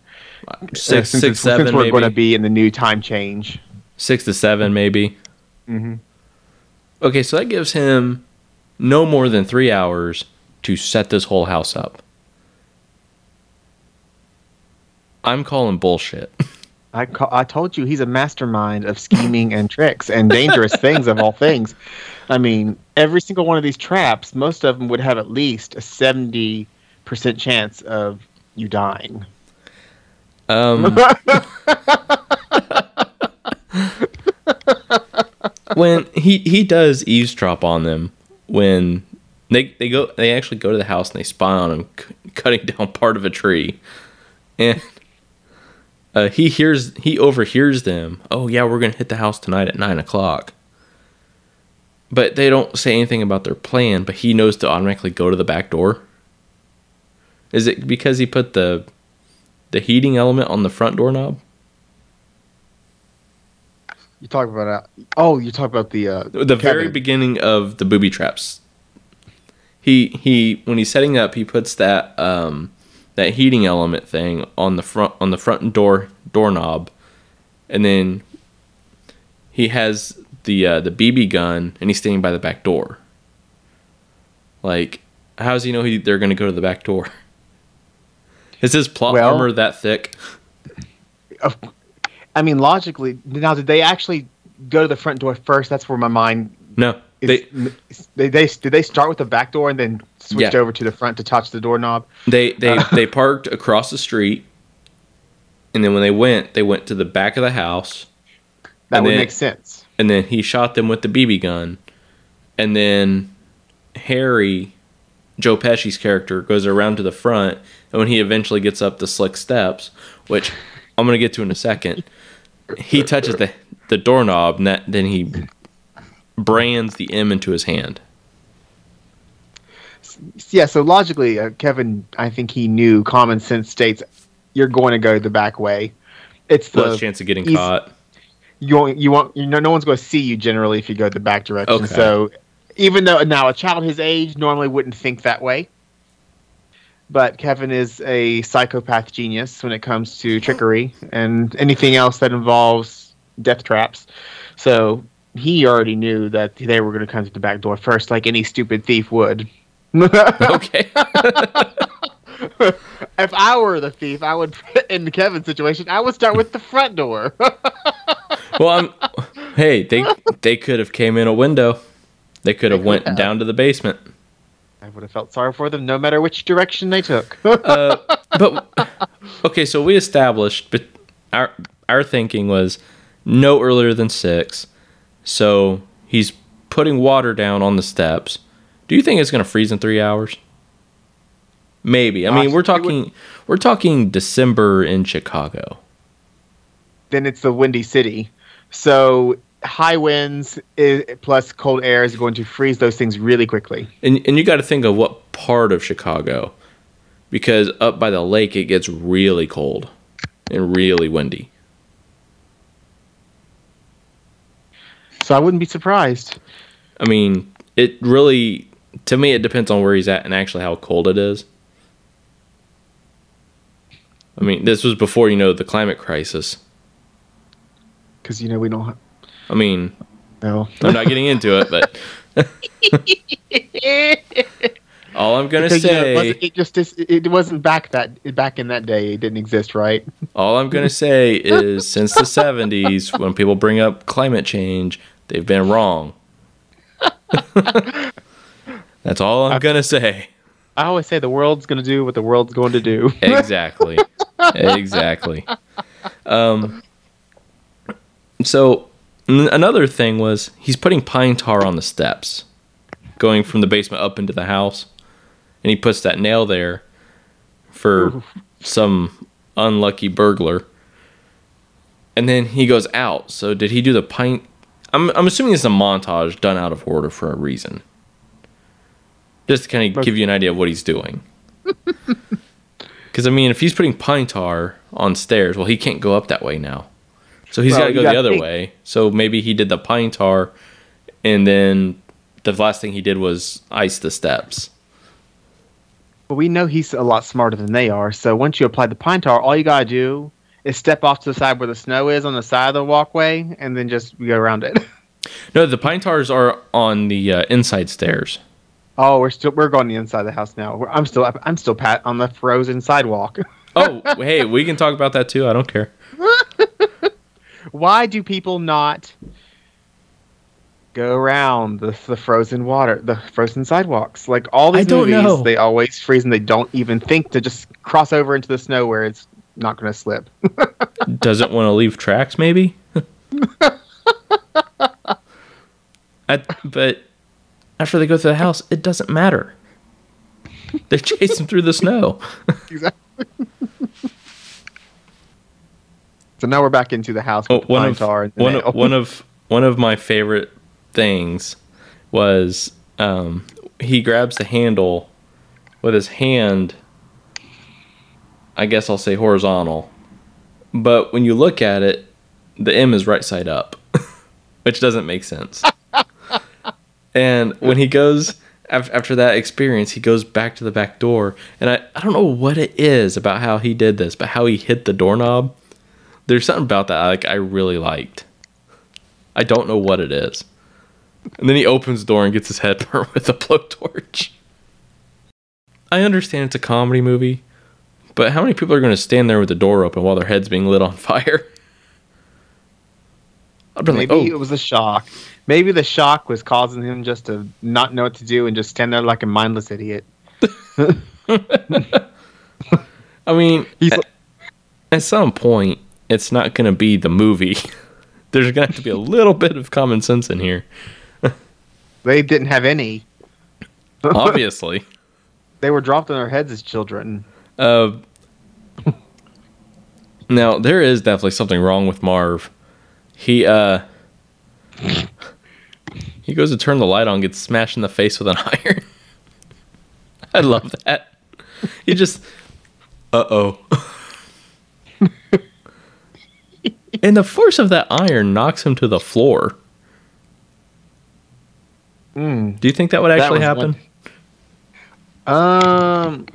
Six, since, six, seven, since we're going to be in the new time change. Six to seven, maybe. Hmm Okay, so that gives him no more than three hours to set this whole house up. I'm calling bullshit. *laughs* I ca- I told you he's a mastermind of scheming and tricks and dangerous things of all things. I mean, every single one of these traps, most of them would have at least a seventy percent chance of you dying. Um, *laughs* *laughs* when he he does eavesdrop on them when they they go they actually go to the house and they spy on him c- cutting down part of a tree, and uh, he hears he overhears them. Oh yeah, we're gonna hit the house tonight at nine o'clock. But they don't say anything about their plan. But he knows to automatically go to the back door. Is it because he put the the heating element on the front doorknob? You talk about uh, oh, you talk about the uh, the very beginning of the booby traps. He he when he's setting up he puts that um that heating element thing on the front on the front door doorknob. And then he has the uh, the BB gun and he's standing by the back door. Like how does he know he, they're going to go to the back door? *laughs* Is his plot Well- armor that thick? Of- I mean, logically, now did they actually go to the front door first? That's where my mind no is. they They, they, did they start with the back door and then switched Yeah. over to the front to touch the doorknob? They they uh. they parked across the street, and then when they went, they went to the back of the house, That would then- make sense. and then he shot them with the BB gun, and then Harry, Joe Pesci's character, goes around to the front, and when he eventually gets up the slick steps, which I'm gonna get to in a second, he touches the the doorknob, and that, then he brands the M into his hand. Yeah, so logically, uh, Kevin, I think he knew common sense states you're going to go the back way. It's the Less chance of getting he's- caught. you won't, you won't you know no one's going to see you generally if you go the back direction. Okay. So even though now a child his age normally wouldn't think that way. But Kevin is a psychopath genius when it comes to trickery and anything else that involves death traps. So he already knew that they were going to come to the back door first, like any stupid thief would. *laughs* Okay. *laughs* if I were the thief, I would, in Kevin's situation, I would start with the front door. *laughs* well, I'm. Hey, they they could have came in a window. They could have went down to the basement. I would have felt sorry for them no matter which direction they took. *laughs* Uh, but okay, so we established, but our our thinking was no earlier than six. So he's putting water down on the steps. Do you think it's going to freeze in three hours? Maybe. I mean, we're it would- talking we're talking December in Chicago. then it's the windy city. So high winds i plus cold air is going to freeze those things really quickly. And and you got to think of what part of Chicago, because up by the lake it gets really cold and really windy. So I wouldn't be surprised. I mean, it really to me it depends on where he's at and actually how cold it is. I mean, this was before you know the climate crisis. Because, you know, we don't I mean, know. I'm not getting into it, but *laughs* all I'm gonna Because, you know, it, say, wasn't, it just is- it wasn't back that back in that day. It didn't exist, right? all I'm gonna say is, since the '70s, when people bring up climate change, they've been wrong. *laughs* That's all I'm gonna say. I always say the world's going to do what the world's going to do. exactly *laughs* exactly um so n- another thing was he's putting pine tar on the steps going from the basement up into the house. And he puts that nail there for some unlucky burglar. And then he goes out. So did he do the pine? I'm, I'm assuming it's a montage done out of order for a reason. Just to kind of give you an idea of what he's doing. *laughs* Because I mean, if he's putting pine tar on stairs, well, he can't go up that way now. So he's Well, got to go the other think- way. So maybe he did the pine tar, and then the last thing he did was ice the steps. But we know he's a lot smarter than they are. So once you apply the pine tar, all you got to do is step off to the side where the snow is on the side of the walkway and then just go around it. *laughs* No, the pine tars are on the uh, inside stairs. Oh, we're still we're going the inside of the house now. We're, I'm still I'm still pat on the frozen sidewalk. *laughs* Oh, hey, we can talk about that too. I don't care. *laughs* Why do people not go around the, the frozen water, the frozen sidewalks? Like all I these don't movies, know. they always freeze and they don't even think to just cross over into the snow where it's not going to slip. *laughs* Doesn't want to leave tracks, maybe. *laughs* I, but after they go through the house, it doesn't matter. They chase them through the snow. exactly. So now we're back into the house Oh, with the one of one of, one of *laughs* one of my favorite things was um, he grabs the handle with his hand. I guess I'll say horizontal, but when you look at it, the M is right side up, *laughs* which doesn't make sense. *laughs* and when he goes after that experience, he goes back to the back door, and I, I don't know what it is about how he did this, but how he hit the doorknob there's something about that I, like I really liked. I don't know what it is. And then he opens the door and gets his head *laughs* burnt with a blowtorch. I understand it's a comedy movie, but how many people are going to stand there with the door open while their head's being lit on fire? *laughs* I've been Maybe like, it oh, was a shock. Maybe the shock was causing him just to not know what to do and just stand there like a mindless idiot. *laughs* I mean, He's at, like- at some point, it's not going to be the movie. *laughs* There's going to have to be a little bit of common sense in here, *laughs* They didn't have any. obviously. *laughs* They were dropped on their heads as children. Uh, now there is definitely something wrong with Marv. He uh he goes to turn the light on, gets smashed in the face with an iron. I love that. He just uh oh. And the force of that iron knocks him to the floor. Mm. Do you think that would actually was happen? Um,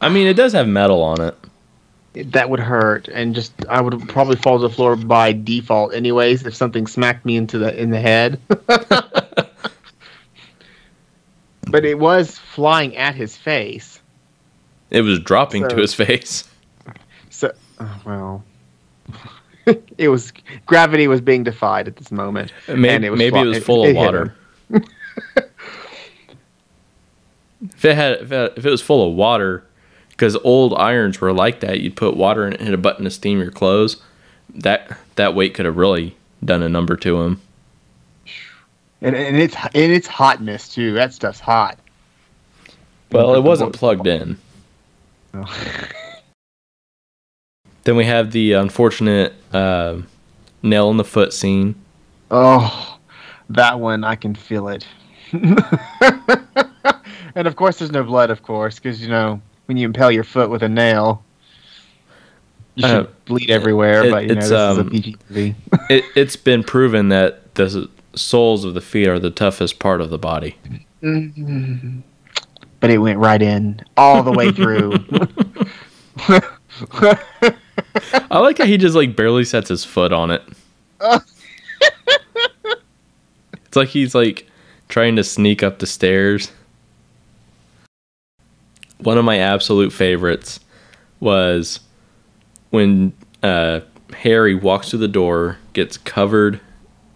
I mean, it does have metal on it. that would hurt, and just I would probably fall to the floor by default, anyways. If something smacked me into the in the head. *laughs* but it was flying at his face. It was dropping to his face. So, oh, well, *laughs* it was gravity was being defied at this moment. Uh, maybe, and it was maybe fly- it was full it of hit water. *laughs* if it had, if it, if it was full of water, because old irons were like that, you'd put water in it, hit a button to steam your clothes. That that weight could have really done a number to him. And, and it's and it's hotness too. That stuff's hot. Well, it wasn't plugged in. *laughs* Oh. Then we have the unfortunate uh, nail in the foot scene. Oh, that one I can feel it. *laughs* and of course, there's no blood, of course, because you know when you impale your foot with a nail, you should Uh, bleed everywhere. it- but you know, it's, this is a um, PG movie. *laughs* It, it's been proven that the soles of the feet are the toughest part of the body. but it went right in all the way through. *laughs* *laughs* I like how he just like barely sets his foot on it. *laughs* it's like he's like trying to sneak up the stairs. One of my absolute favorites was when uh, Harry walks through the door, gets covered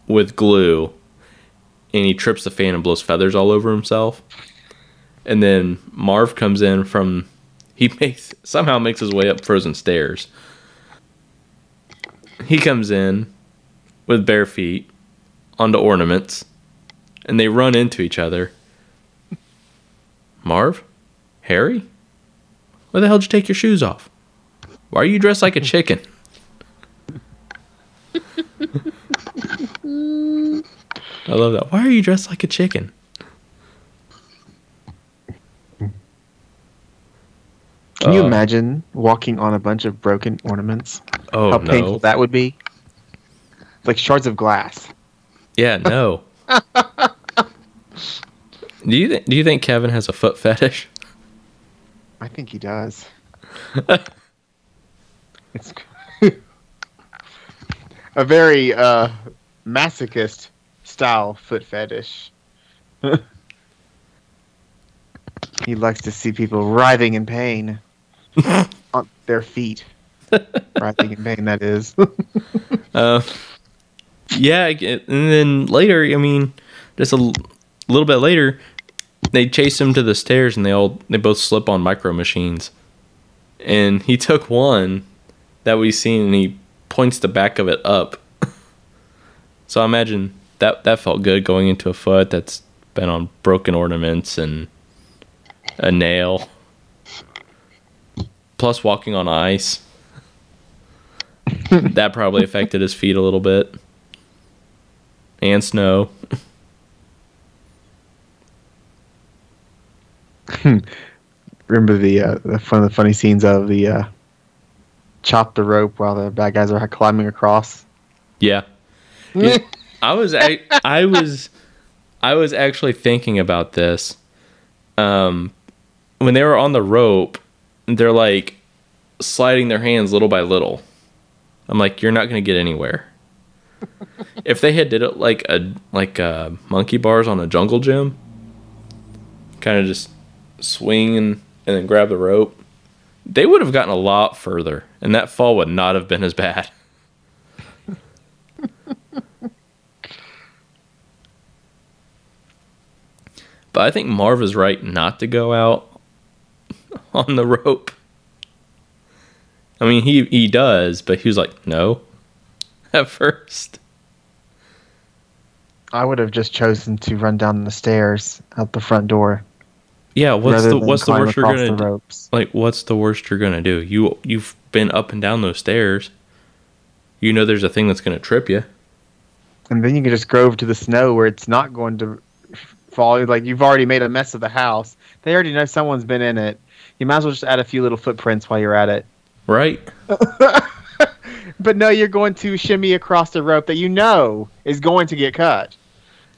with glue, and he trips the fan and blows feathers all over himself. And then Marv comes in from he *laughs* makes somehow makes his way up frozen stairs. He comes in with bare feet onto ornaments, and they run into each other. Marv, Harry, why the hell did you take your shoes off? Why are you dressed like a chicken? *laughs* I love that. Why are you dressed like a chicken? Can you Uh, imagine walking on a bunch of broken ornaments? Oh How no! painful that would be. Like shards of glass. Yeah, no. *laughs* do you th- do you think Kevin has a foot fetish? I think he does. *laughs* it's *laughs* a very uh, masochist style foot fetish. he likes to see people writhing in pain *laughs* on their feet. writhing in pain, that is. *laughs* Uh, yeah, and then later, I mean, just a l- little bit later, they chase him to the stairs, and they all they both slip on micro machines, and he took one that we've seen, and he points the back of it up. *laughs* so I imagine that that felt good going into a foot that's been on broken ornaments and a nail, plus walking on ice. that probably affected his feet a little bit. And snow. *laughs* Remember the uh, the fun, the funny scenes of the uh, chop the rope while the bad guys are climbing across. Yeah. Yeah, I was I, I was I was actually thinking about this. Um when they were on the rope, they're like sliding their hands little by little. I'm like, you're not gonna get anywhere. *laughs* if they had did it like a like uh monkey bars on a jungle gym, kind of just swing and, and then grab the rope, they would have gotten a lot further, and that fall would not have been as bad. *laughs* But I think Marv is right not to go out *laughs* on the rope. I mean, he he does, but he was like, no, *laughs* at first. I would have just chosen to run down the stairs out the front door. Yeah, what's the what's the worst you're gonna do? Like, what's the worst you're gonna do? You you've been up and down those stairs. You know, there's a thing that's gonna trip you. And then you can just go over to the snow where it's not going to fall. Like you've already made a mess of the house. They already know someone's been in it. You might as well just add a few little footprints while you're at it. Right? *laughs* but no, you're going to shimmy across the rope that you know is going to get cut.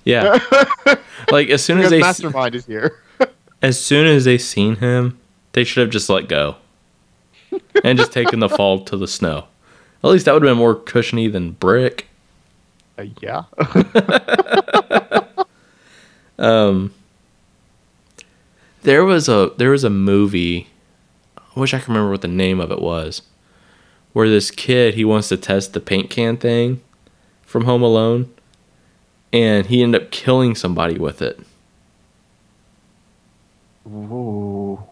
Yeah. *laughs* like as soon as they mastermind is here. *laughs* as soon as they seen him, they should have just let go. and just taken the fall to the snow. At least that would have been more cushiony than brick. Uh, yeah. Um there was a there was a movie I wish I could remember what the name of it was. Where this kid he wants to test the paint can thing from Home Alone and he ended up killing somebody with it. Ooh.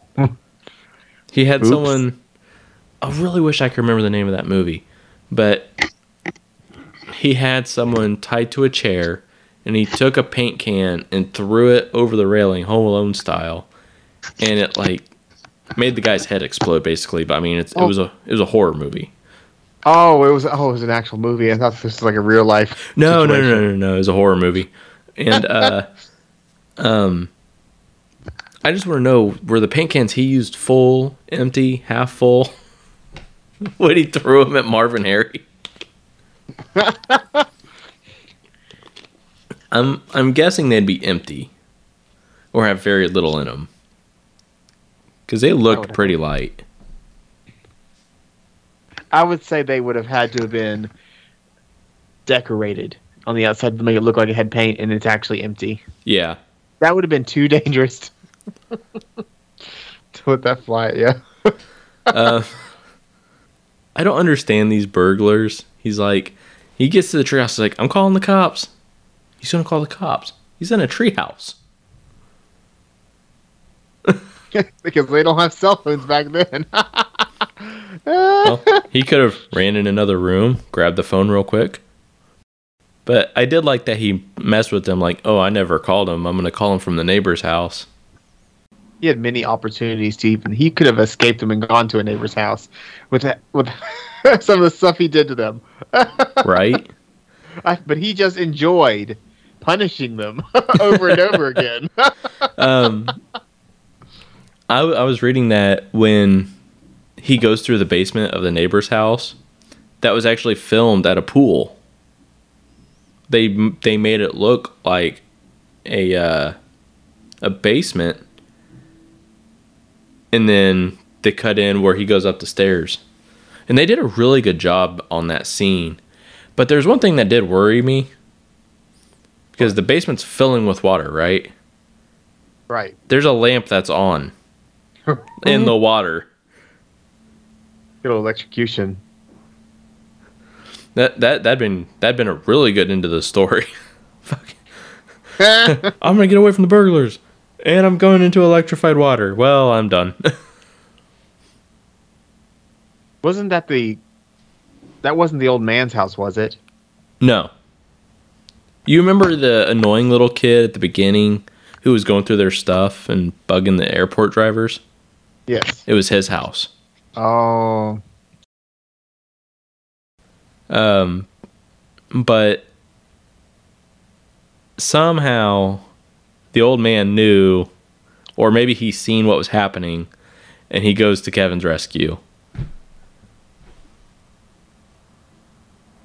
He had Oops. someone. I really wish I could remember the name of that movie, but he had someone tied to a chair, and he took a paint can and threw it over the railing, Home Alone style, and it like made the guy's head explode, basically. But I mean, it's, it Oh. was a it was a horror movie. Oh, it was. Oh, it was an actual movie. I thought this was like a real life. No, no, no, no, no, no. It was a horror movie, and uh, *laughs* um, I just want to know were the paint cans he used full, empty, half full? *laughs* when he threw them at Marv and Harry. *laughs* I'm I'm guessing they'd be empty, or have very little in them, because they looked pretty light. I would say they would have had to have been decorated on the outside to make it look like it had paint, and it's actually empty. Yeah, That would have been too dangerous *laughs* to let that fly. Yeah. *laughs* uh, I don't understand these burglars. He's like, he gets to the treehouse. He's like, I'm calling the cops. He's gonna call the cops. He's in a treehouse. *laughs* because they don't have cell phones back then. *laughs* Well, *laughs* he could have ran in another room, grabbed the phone real quick. But I did like that he messed with them. Like, oh, I never called him. I'm gonna call him from the neighbor's house. he had many opportunities to even. He could have escaped them and gone to a neighbor's house with with some of the stuff he did to them. Right? I, but he just enjoyed punishing them *laughs* over and over *laughs* again. um, I, I was reading that when he goes through the basement of the neighbor's house, that was actually filmed at a pool. They they made it look like a uh, a basement, and then they cut in where he goes up the stairs, and they did a really good job on that scene. But there's one thing that did worry me because the basement's filling with water, right? right. there's a lamp that's on *laughs* in the water. Good old electrocution. That that that'd been that'd been a really good end to the story. *laughs* Fuck. *laughs* I'm gonna get away from the burglars, and I'm going into electrified water. Well, I'm done. wasn't that the? That wasn't the old man's house, was it? no. You remember the annoying little kid at the beginning who was going through their stuff and bugging the airport drivers? Yes. It was his house. Oh, Um, but somehow the old man knew, or maybe he seen what was happening, and he goes to Kevin's rescue.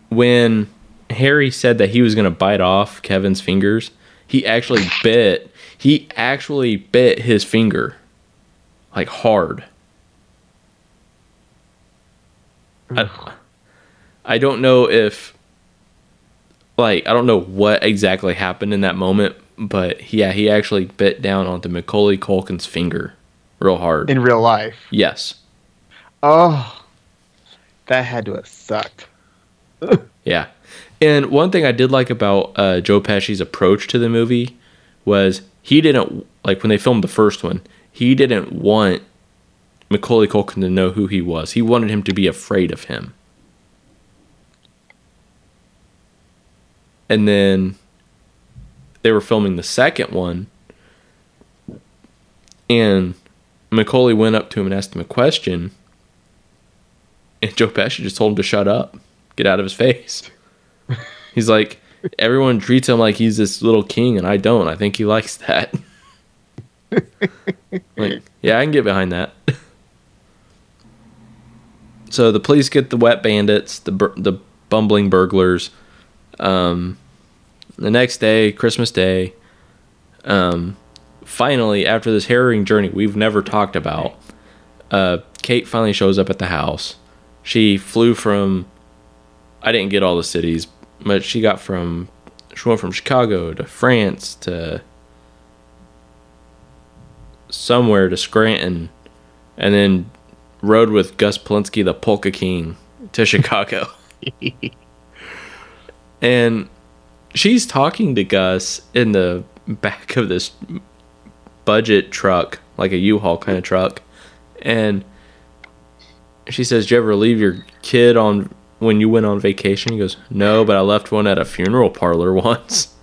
When Harry said that he was going to bite off Kevin's fingers, he actually bit. He actually bit his finger, like hard. I, I don't know if like I don't know what exactly happened in that moment, but yeah, he actually bit down onto Macaulay Culkin's finger real hard. in real life. yes. Oh, that had to have sucked. *laughs* Yeah. And one thing I did like about uh, Joe Pesci's approach to the movie was he didn't like when they filmed the first one, he didn't want Macaulay Culkin to know who he was. He wanted him to be afraid of him. And then they were filming the second one, and Macaulay went up to him and asked him a question, and Joe Pesci just told him to shut up, get out of his *laughs* face. He's like, everyone treats him like he's this little king, and I don't. I think he likes that. *laughs* like, yeah, I can get behind that. *laughs* so the police get the wet bandits, the bur- the bumbling burglars. Um, the next day, Christmas Day, um, finally after this harrowing journey we've never talked about, uh, Kate finally shows up at the house. She flew from, I didn't get all the cities, but she got from, she went from Chicago to France to somewhere to Scranton, and then rode with Gus Polinski, the Polka King, to *laughs* Chicago. *laughs* and she's talking to Gus in the back of this budget truck, like a U-Haul kind of truck, and she says, "Do you ever leave your kid on when you went on vacation?" He goes, "No, but I left one at a funeral parlor once."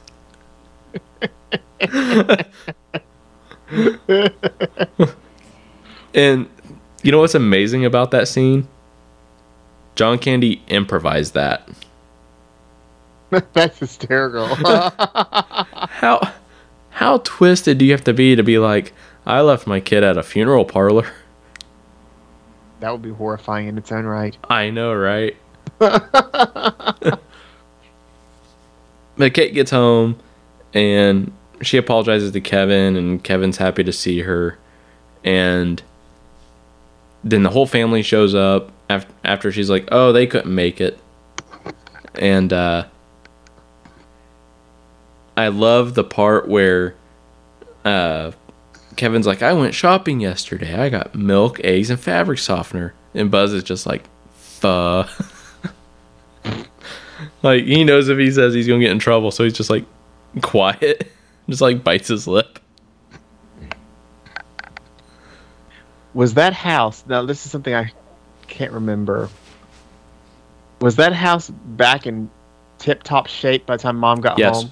and you know what's amazing about that scene? John Candy improvised that. *laughs* That's hysterical. *laughs* how how twisted do you have to be to be like, I left my kid at a funeral parlor? That would be horrifying in its own right. I know, right? *laughs* but Kate gets home and she apologizes to Kevin, and Kevin's happy to see her. And then the whole family shows up after, after she's like, "Oh, they couldn't make it," and uh, I love the part where uh, Kevin's like, "I went shopping yesterday. I got milk, eggs, and fabric softener," and Buzz is just like, "Fuh." *laughs* like he knows if he says he's gonna get in trouble, so he's just like quiet, *laughs* just like bites his lip. Was that house? Now this is something I can't remember. Was that house back in tip-top shape by the time Mom got Yes. home?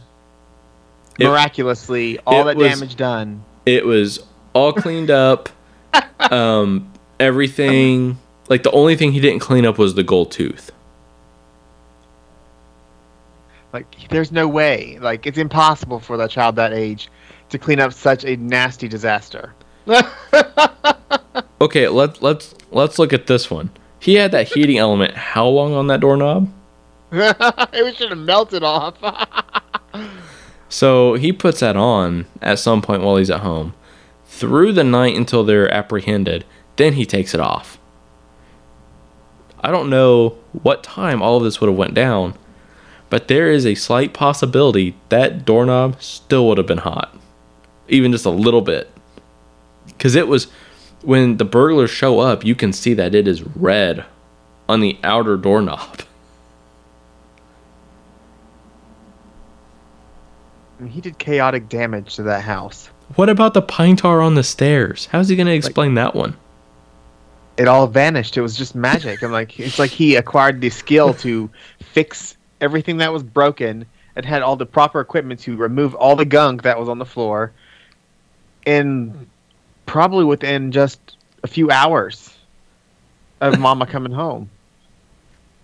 It- Miraculously, all that was- damage done. It was all cleaned up. *laughs* um, everything like the only thing he didn't clean up was the gold tooth. Like, there's no way. Like, it's impossible for that child that age to clean up such a nasty disaster. *laughs* Okay, let's let's let's look at this one. He had that heating element how long on that doorknob? *laughs* it should have melted off. *laughs* So he puts that on at some point while he's at home, through the night until they're apprehended. Then he takes it off. I don't know what time all of this would have went down, but there is a slight possibility that doorknob still would have been hot, even just a little bit, because it was when the burglars show up. You can see that it is red on the outer doorknob. he did chaotic damage to that house. What about the pine tar on the stairs? How's he going to explain that one? It all vanished. It was just magic. I'm like, it's like he acquired the skill to fix everything that was broken and had all the proper equipment to remove all the gunk that was on the floor. And probably within just a few hours of *laughs* Mama coming home.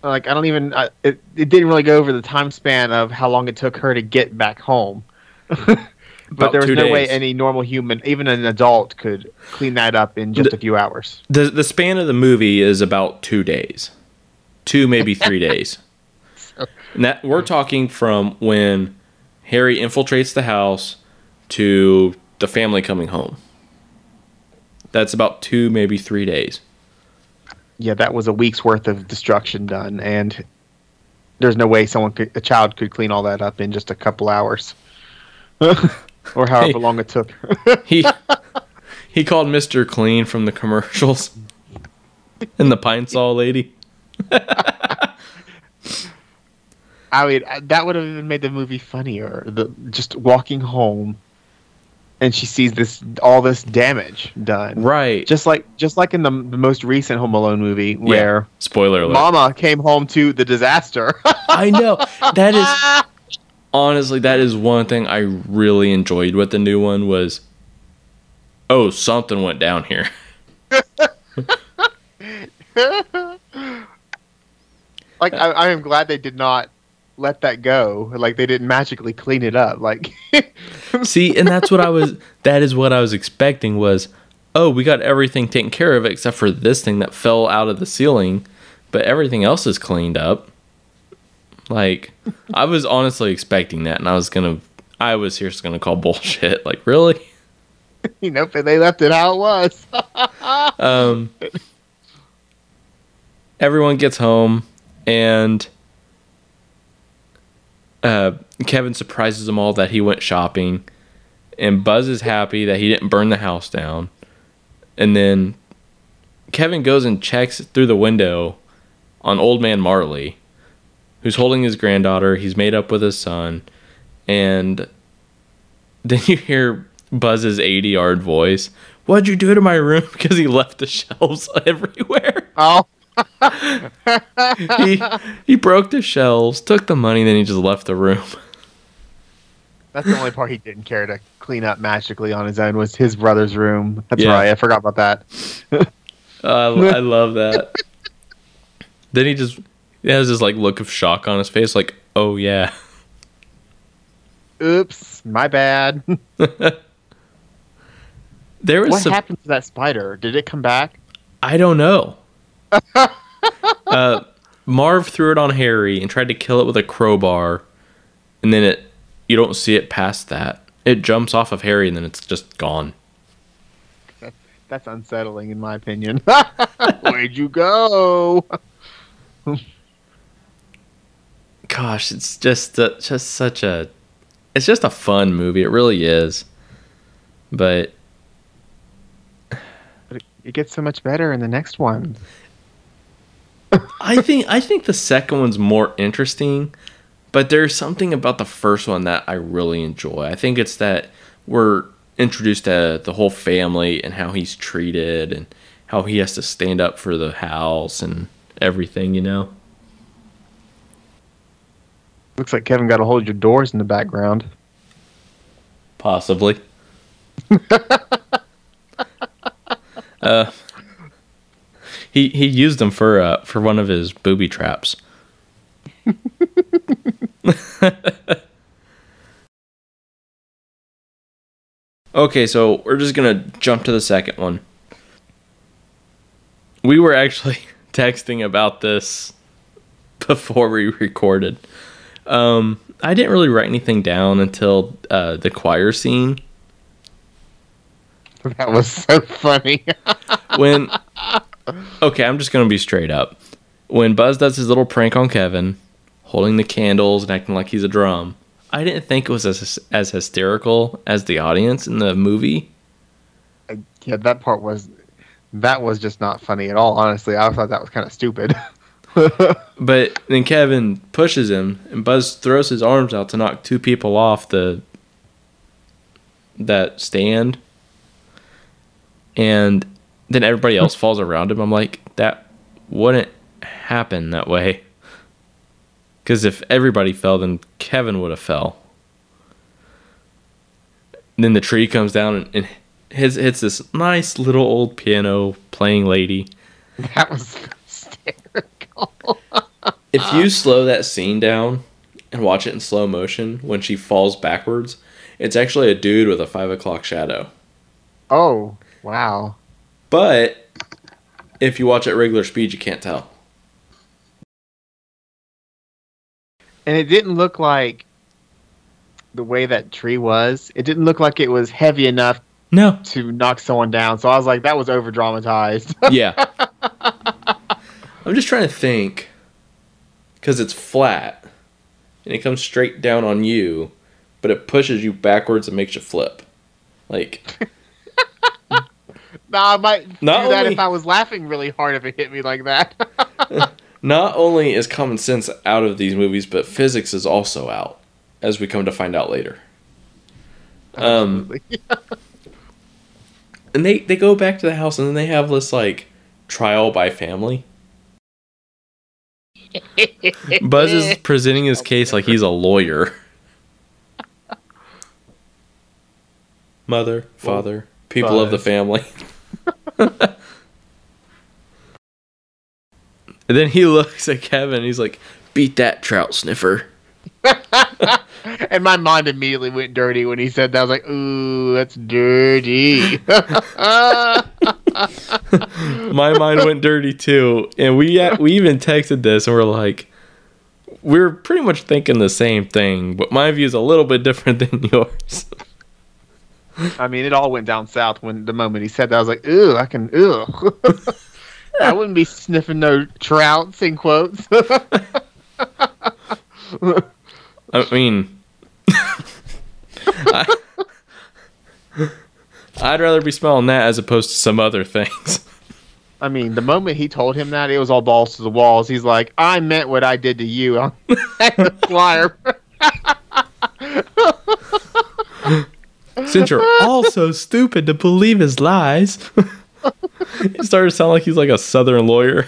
Like I don't even. I, it it didn't really go over the time span of how long it took her to get back home. *laughs* but there was no way any normal human, even an adult, could clean that up in just The- a few hours. The the span of the movie is about two days, two maybe three *laughs* days. And that we're talking from when Harry infiltrates the house to the family coming home. That's about two maybe three days. Yeah, that was a week's worth of destruction done, and there's no way someone could, a child could clean all that up in just a couple hours, *laughs* or however long it took. He *laughs* he called Mister Clean from the commercials, and the Pine-Sol lady. *laughs* I mean, that would have even made the movie funnier. The just walking home, and she sees this all this damage done. Right. Just like just like in the, the most recent Home Alone movie, Yeah. where Spoiler alert. Mama came home to the disaster. I know that is *laughs* honestly that is one thing I really enjoyed with the new one was oh something went down here. *laughs* like I, I am glad they did not let that go. Like they didn't magically clean it up. Like *laughs* See, and that's what I was that is what I was expecting was oh we got everything taken care of except for this thing that fell out of the ceiling but everything else is cleaned up. Like, I was honestly expecting that, and I was gonna, I was just gonna call *laughs* bullshit. Like, really? *laughs* you know, but they left it how it was. Um, everyone gets home, and uh, Kevin surprises them all that he went shopping, and Buzz is happy that he didn't burn the house down. And then Kevin goes and checks through the window on Old Man Marley, who's holding his granddaughter. He's made up with his son, and then you hear Buzz's 80 yard voice. What'd you do to my room? *laughs* Because he left the shelves *laughs* everywhere. oh, *laughs* he he broke the shelves, took the money, then he just left the room. that's the only part he didn't care to clean up magically on his own was his brother's room. That's Yeah. right. I forgot about that. Uh, *laughs* I, I love that. then he just he has this like look of shock on his face, like, oh yeah. Oops, my bad. *laughs* There was what some, happened to that spider? Did it come back? I don't know. *laughs* uh, Marv threw it on Harry and tried to kill it with a crowbar, and then it you don't see it past that. It jumps off of Harry and then it's just gone. *laughs* That's unsettling, in my opinion. *laughs* Where'd you go? Gosh, it's just a, just such a it's just a fun movie. It really is. But It gets so much better in the next one. I think I think the second one's more interesting, but there's something about the first one that I really enjoy. I think it's that we're introduced to the whole family and how he's treated and how he has to stand up for the house and everything, you know. Looks like Kevin got to hold your doors in the background. Possibly. *laughs* uh, he he used them for uh, for one of his booby traps. *laughs* okay, so we're just gonna jump to the second one. We were actually *laughs* texting about this before we recorded. Um, I didn't really write anything down until uh, the choir scene *laughs* That was so funny. when okay i'm just gonna be straight up when buzz does his little prank on kevin holding the candles and acting like he's a drum i didn't think it was as, as hysterical as the audience in the movie uh, yeah, that part was that was just not funny at all. Honestly, I thought that was kind of stupid. *laughs* but then kevin pushes him and buzz throws his arms out to knock two people off the that stand and then everybody else falls around him. I'm like that wouldn't happen that way. Because if everybody fell then kevin would have fell. And then the tree comes down and, and hits, hits this nice little old piano playing lady. That was hysterical. if you slow that scene down and watch it in slow motion when she falls backwards it's actually a dude with a five o'clock shadow. Oh wow! But if you watch at regular speed you can't tell And it didn't look like the way that tree was. It didn't look like it was heavy enough no to knock someone down. So I was like, that was over dramatized. *laughs* yeah. I'm just trying to think because it's flat and it comes straight down on you, but it pushes you backwards and makes you flip. Like, nah, I might Not do that only- if I was laughing really hard if it hit me like that. *laughs* not only is common sense out of these movies, but physics is also out, as we come to find out later. Um, Absolutely. *laughs* and they, they go back to the house and then they have this, like, trial by family. *laughs* Buzz is presenting his case like he's a lawyer. Mother, father, people of the family. And then he *laughs* looks at Kevin he's like, beat that trout sniffer. *laughs* and my mind immediately went dirty when he said that. I was like, ooh, that's dirty. *laughs* My mind went dirty too, and we we even texted this, and we're like, we're pretty much thinking the same thing, but my view is a little bit different than yours. I mean, it all went down south when the moment he said that. I was like, "Ew, I can, ew." *laughs* I wouldn't be sniffing no trouts in quotes. *laughs* I mean, *laughs* I, I'd rather be smelling that as opposed to some other things. I mean, the moment he told him that, it was all balls to the walls. He's like, "I meant what I did to you." I'm the flyer. Since you're *laughs* all so stupid to believe his lies, *laughs* he started to sound like he's like a southern lawyer.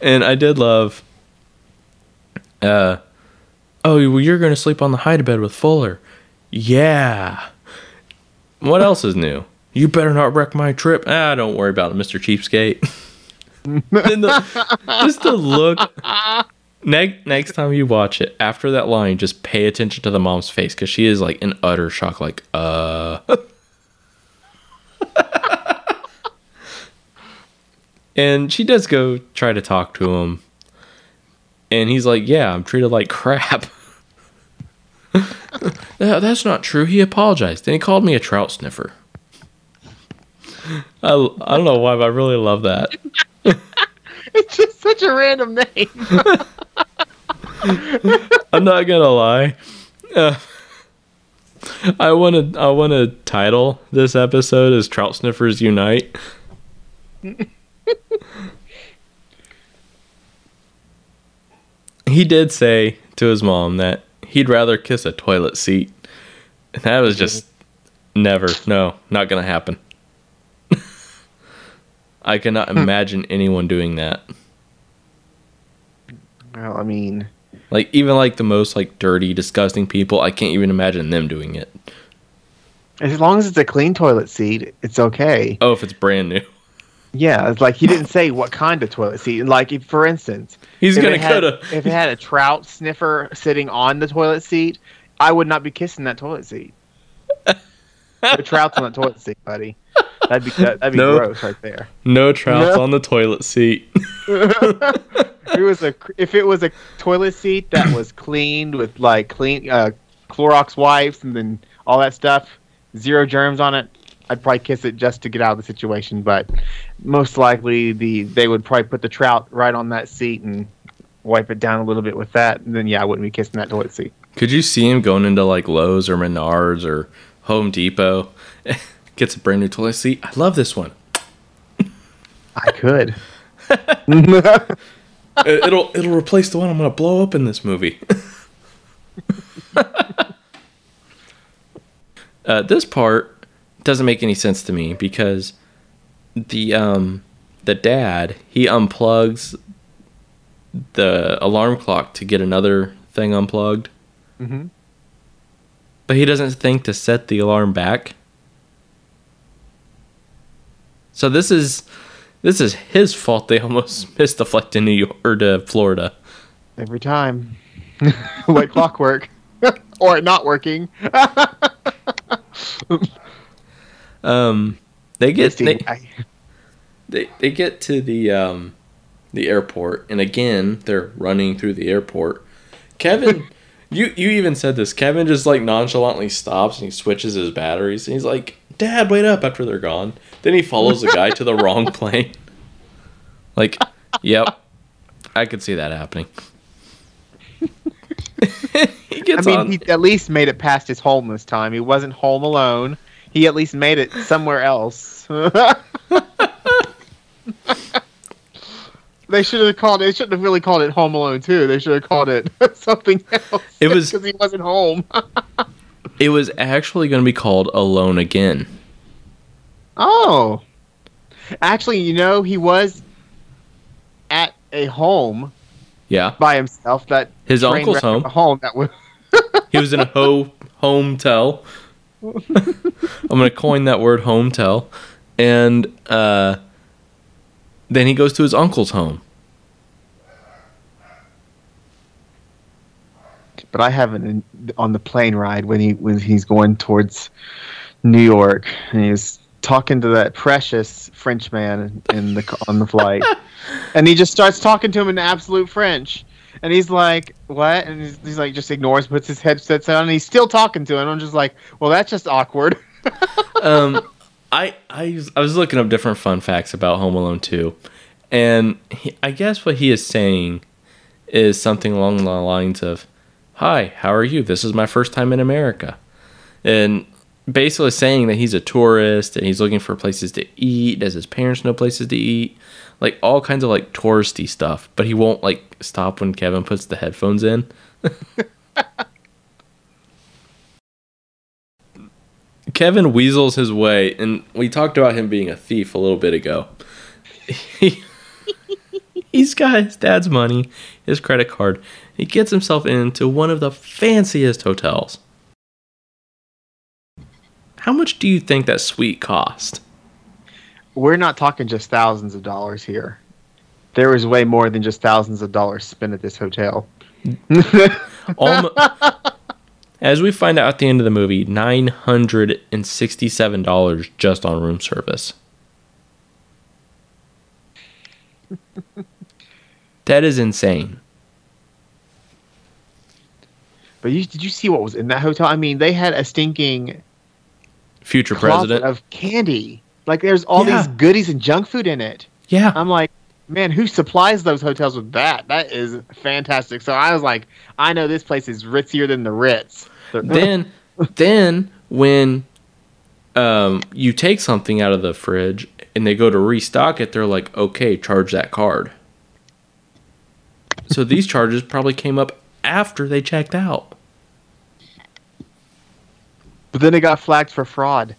and I did love. Uh, oh, well, you're going to sleep on the hide bed with Fuller. Yeah. What else is new? You better not wreck my trip. Ah, don't worry about it, Mr. Cheapskate. *laughs* the, just the look. Next, next time you watch it, after that line, just pay attention to the mom's face because she is like in utter shock, like, uh. *laughs* and she does go try to talk to him. And he's like, yeah, I'm treated like crap. *laughs* That's not true. He apologized. and he called me a trout sniffer. I, I don't know why, but I really love that. *laughs* *laughs* it's just such a random name. *laughs* I'm not gonna lie. Uh, I want to. I want to title this episode as "Trout Sniffers Unite." he did say to his mom that he'd rather kiss a toilet seat. That was just never. No, not gonna happen. I cannot hmm. imagine anyone doing that. Well, I mean, like even like the most like dirty, disgusting people, I can't even imagine them doing it. as long as it's a clean toilet seat, it's okay. Oh, if it's brand new, Yeah, it's like he didn't say what kind of toilet seat. Like, if, for instance, he's if gonna cut a. if it had a trout sniffer sitting on the toilet seat, I would not be kissing that toilet seat. the trout's on the toilet seat, buddy. That'd be that, would be No. gross right there. No trouts No. on the toilet seat. *laughs* If it was a if it was a toilet seat that was cleaned with like clean uh, Clorox wipes and then all that stuff, zero germs on it, I'd probably kiss it just to get out of the situation. But most likely, the they would probably put the trout right on that seat and wipe it down a little bit with that. And then yeah, I wouldn't be kissing that toilet seat. Could you see him going into like Lowe's or Menards or Home Depot? *laughs* Gets a brand new toilet seat. I love this one. I could. *laughs* It- it'll it'll replace the one I'm gonna blow up in this movie. *laughs* uh, this part doesn't make any sense to me because the um the dad he unplugs the alarm clock to get another thing unplugged, hmm but he doesn't think to set the alarm back. So this is this is his fault. They almost *laughs* missed the flight to New York or to Florida. Every time, *laughs* like clockwork, *laughs* or not working. Um, they get they, they they get to the um the airport, and again they're running through the airport. Kevin, you you even said this. Kevin just like nonchalantly stops and he switches his batteries, and he's like, "Dad, wait up!" After they're gone, then he follows the guy to the *laughs* wrong plane. Like, yep, I could see that happening. *laughs* he gets I mean, on. he at least made it past his home this time. He wasn't home alone. He at least made it somewhere else. *laughs* they should have called it. They shouldn't have really called it Home Alone too. They should have called it *laughs* something else. It was- because he wasn't home. *laughs* it was actually going to be called Alone Again. oh, actually, you know, he was at a home Yeah, by himself. That His uncle's home. home that was. He was in a ho home tell. *laughs* I'm gonna coin that word home tell, and uh, then he goes to his uncle's home. but I haven't on the plane ride when he when he's going towards New York, and he's talking to that precious French man in the on the flight, *laughs* and he just starts talking to him in absolute French, and he's like, "What?" And he's, he's like, just ignores, puts his headsets on, and he's still talking to him. I'm just like, "Well, that's just awkward." *laughs* um, I I was, I was looking up different fun facts about Home Alone 2, and he, I guess what he is saying is something along the lines of, "Hi, how are you? This is my first time in America," and basically saying that he's a tourist and he's looking for places to eat. Does his parents know places to eat? Like all kinds of like touristy stuff, but he won't like stop when Kevin puts the headphones in. *laughs* Kevin weasels his way, and we talked about him being a thief a little bit ago. He, *laughs* he's got his dad's money, his credit card. He gets himself into one of the fanciest hotels. How much do you think that suite cost? We're not talking just thousands of dollars here. There was way more than just thousands of dollars spent at this hotel. Almo- *laughs* as we find out at the end of the movie, nine hundred and sixty-seven dollars just on room service. *laughs* that is insane. But you, did you see what was in that hotel? I mean, they had a stinking Future president. of candy. Like there's all Yeah. these goodies and junk food in it. yeah. I'm like, man, who supplies those hotels with that? That is fantastic. So I was like, I know this place is ritzier than the Ritz. *laughs* then then when um, you take something out of the fridge and they go to restock it, they're like, okay, charge that card. So these *laughs* charges probably came up after they checked out. But then it got flagged for fraud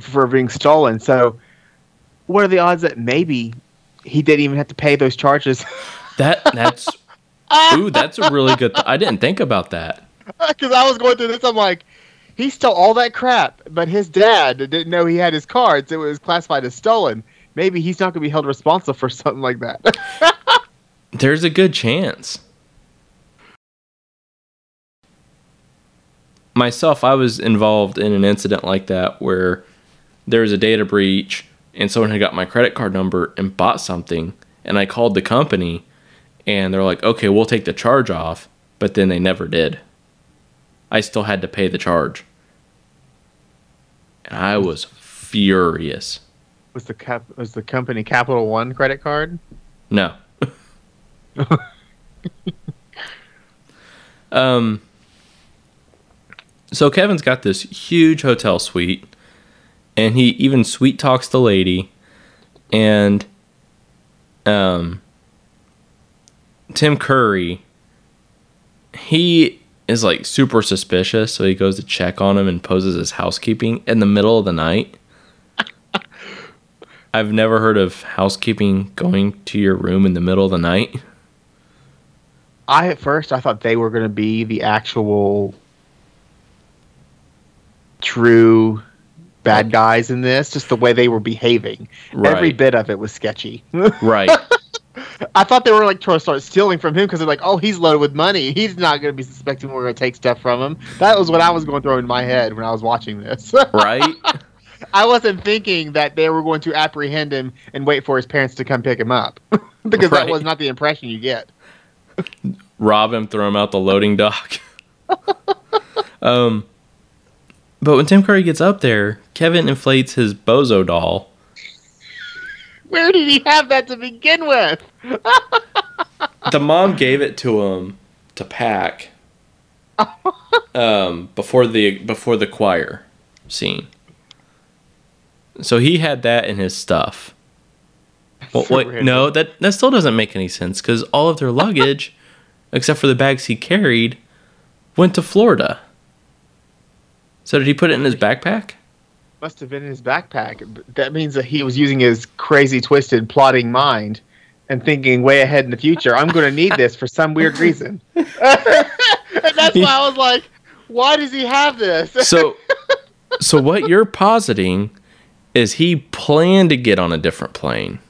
for being stolen. So what are the odds that maybe he didn't even have to pay those charges? *laughs* That that's ooh, that's a really good. Th- I didn't think about that. *laughs* Because I was going through this, I'm like, he stole all that crap, but his dad didn't know he had his cards. It was classified as stolen. Maybe he's not going to be held responsible for *laughs* something like that. There's a good chance. Myself, I was involved in an incident like that where there was a data breach and someone had got my credit card number and bought something and I called the company and they're like, "Okay, we'll take the charge off," but then they never did. I still had to pay the charge. And I was furious. was the cap was the company Capital One credit card? No. *laughs* um. So Kevin's got this huge hotel suite, and he even sweet talks the lady, and um. Tim Curry. He is like super suspicious, so he goes to check on him and poses as housekeeping in the middle of the night. *laughs* I've never heard of housekeeping going to your room in the middle of the night. I at first I thought they were going to be the actual true bad guys in this, just the way they were behaving. Every bit of it was sketchy. *laughs* Right. I thought they were like trying to start stealing from him because they're like, oh, he's loaded with money. He's not going to be suspecting we're going to take stuff from him. That was what I was going through in my head when I was watching this. *laughs* right? I wasn't thinking that they were going to apprehend him and wait for his parents to come pick him up *laughs* because Right. that was not the impression you get. Rob him, throw him out the loading dock. um, but when Tim Curry gets up there, Kevin inflates his bozo doll. Where did he have that to begin with? *laughs* The mom gave it to him to pack *laughs* um, before the before the choir scene. So he had that in his stuff. Well, wait, no, that that still doesn't make any sense because all of their luggage, *laughs* except for the bags he carried, went to Florida. So did he put it in his backpack? Must have been in his backpack. That means that he was using his crazy, twisted, plotting mind and thinking way ahead in the future. I'm going to need this for some weird reason. *laughs* and that's why I was like, why does he have this? So, *laughs* so what you're positing is he planned to get on a different plane.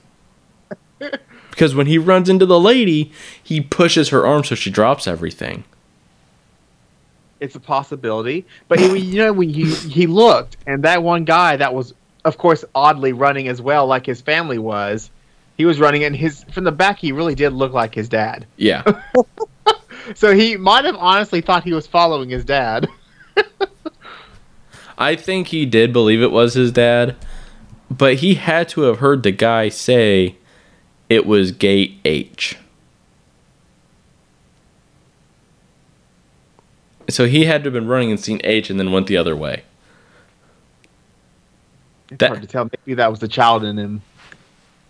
*laughs* Because when he runs into the lady, he pushes her arm so she drops everything. It's a possibility. But he, you know, when he he looked, and that one guy that was, of course, oddly running as well, like his family was. He was running, and his from the back, he really did look like his dad. Yeah. *laughs* So he might have honestly thought he was following his dad. *laughs* I think he did believe it was his dad, but he had to have heard the guy say it was gate H. So he had to have been running and seen H and then went the other way. It's That- hard to tell. Maybe that was the child in him.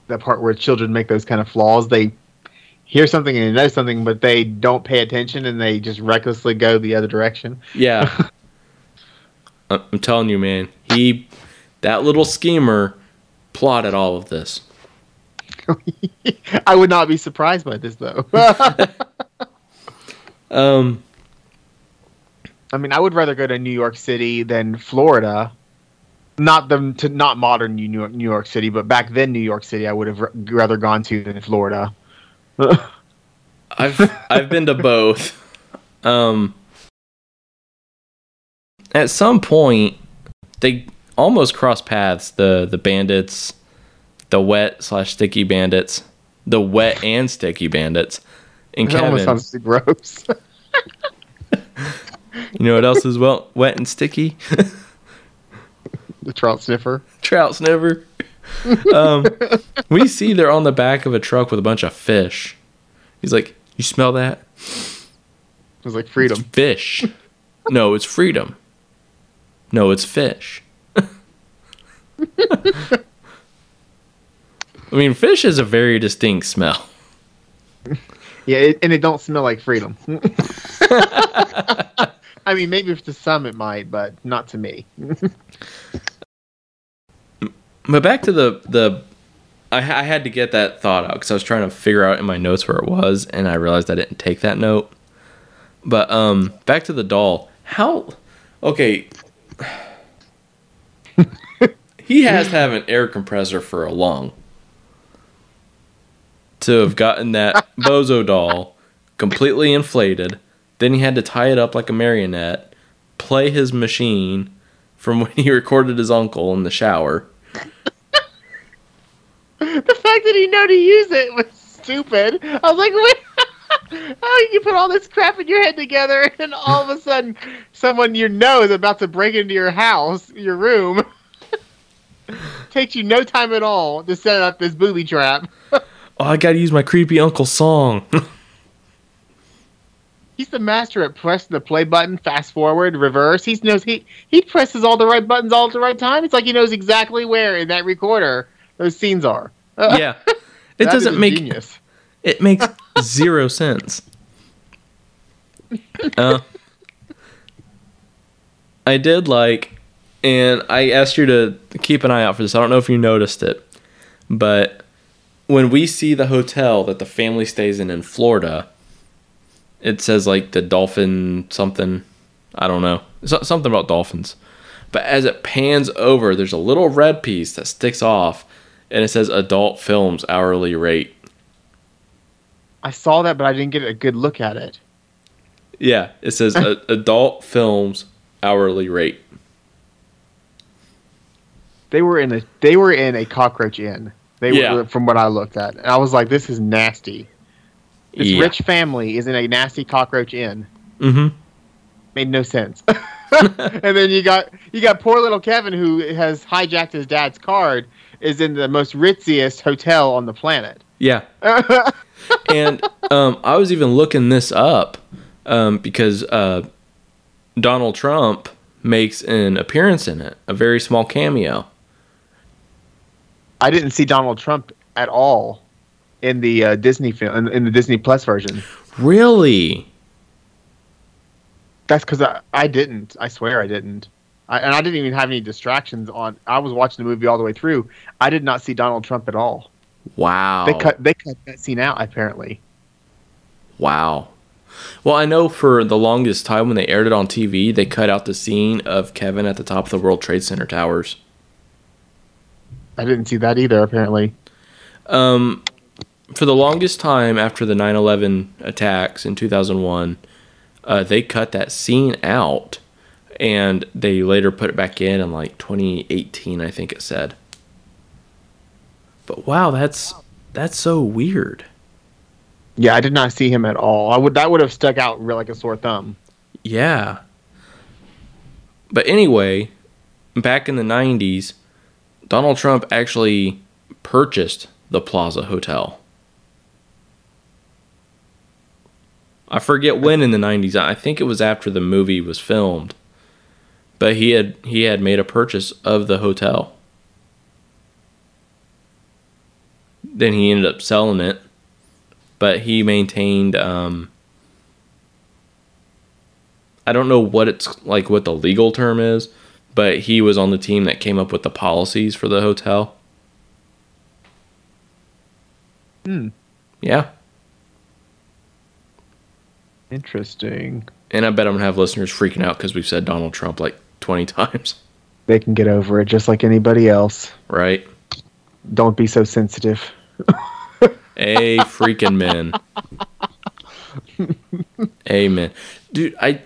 That part where children make those kind of flaws. They hear something and they know something, but they don't pay attention and they just recklessly go the other direction. Yeah. *laughs* I'm telling you, man. He, that little schemer, plotted all of this. *laughs* I would not be surprised by this though. *laughs* Um, I mean, I would rather go to New York City than Florida. Not them to not modern New York, New York City, but back then New York City, I would have r- rather gone to than Florida. I've I've been to both. Um, at some point, they almost cross paths. The the bandits, the wet slash sticky bandits, the wet and sticky bandits, and That almost Kevin. sounds gross. *laughs* You know what else is well wet and sticky? the trout sniffer. Trout sniffer. Um, we see they're on the back of a truck with a bunch of fish. He's like, "You smell that? It was like freedom. Fish. No, it's freedom. No, it's fish. *laughs* I mean, fish is a very distinct smell. Yeah, it, and it don't smell like freedom. *laughs* I mean, maybe to some it might, but not to me. *laughs* But back to the the, I, I had to get that thought out because I was trying to figure out in my notes where it was, and I realized I didn't take that note. But um, back to the doll. How? Okay. *sighs* he has to have an air compressor for a lung. To have gotten that bozo doll completely inflated, then he had to tie it up like a marionette, play his machine from *laughs* when he recorded his uncle in the shower. the fact that he knew to use it was stupid. I was like, *laughs* wait, how you put all this crap in your head together, *laughs* and all of a sudden, someone you know is about to break into your house, your room. Takes you no time at all to set up this booby trap. Oh, I gotta use my creepy uncle song. He's the master at pressing the play button, fast forward, reverse. He knows he he presses all the right buttons all at the right time. It's like he knows exactly where in that recorder those scenes are. *laughs* yeah, it doesn't make genius. it makes zero sense. *laughs* Uh, I did like, and I asked you to keep an eye out for this. I don't know if you noticed it, but when we see the hotel that the family stays in in Florida, it says like the dolphin something. I don't know. So, something about dolphins. But as it pans over, there's a little red piece that sticks off, and it says adult films hourly rate. I saw that, but I didn't get a good look at it. Yeah, it says *laughs* adult films hourly rate. They were in a they were in a cockroach inn. They Yeah. were from what I looked at. And I was like, this is nasty. This Yeah. rich family is in a nasty cockroach inn. Mm-hmm. Made no sense. *laughs* *laughs* and then you got you got poor little Kevin who has hijacked his dad's card is in the most ritziest hotel on the planet. Yeah, *laughs* and um, I was even looking this up um, because uh, Donald Trump makes an appearance in it, a very small cameo. I didn't see Donald Trump at all in the uh, Disney film in, in the Disney Plus version. Really? That's because I, I didn't. I swear I didn't. I, and I didn't even have any distractions on. I was watching the movie all the way through. I did not see Donald Trump at all. Wow. They cut. They cut that scene out. Apparently, Wow. Well, I know for the longest time when they aired it on TV, they cut out the scene of Kevin at the top of the World Trade Center towers. I didn't see that either. Apparently, Um, for the longest time after the 9/11 attacks in 2001, uh, they cut that scene out, and they later put it back in in like 2018, I think it said. But wow, that's that's so weird. Yeah, I did not see him at all. I would that would have stuck out real like a sore thumb. Yeah. But anyway, back in the 90s, Donald Trump actually purchased the Plaza Hotel. I forget when in the 90s. I think it was after the movie was filmed. But he had he had made a purchase of the hotel. Then he ended up selling it, but he maintained um I don't know what it's like what the legal term is, but he was on the team that came up with the policies for the hotel. Hmm. Yeah. Interesting. And I bet I'm gonna have listeners freaking out because we've said Donald Trump like 20 *laughs* times, They can get over it just like anybody else. right? Don't be so sensitive. *laughs* A freaking men. Amen. Dude, I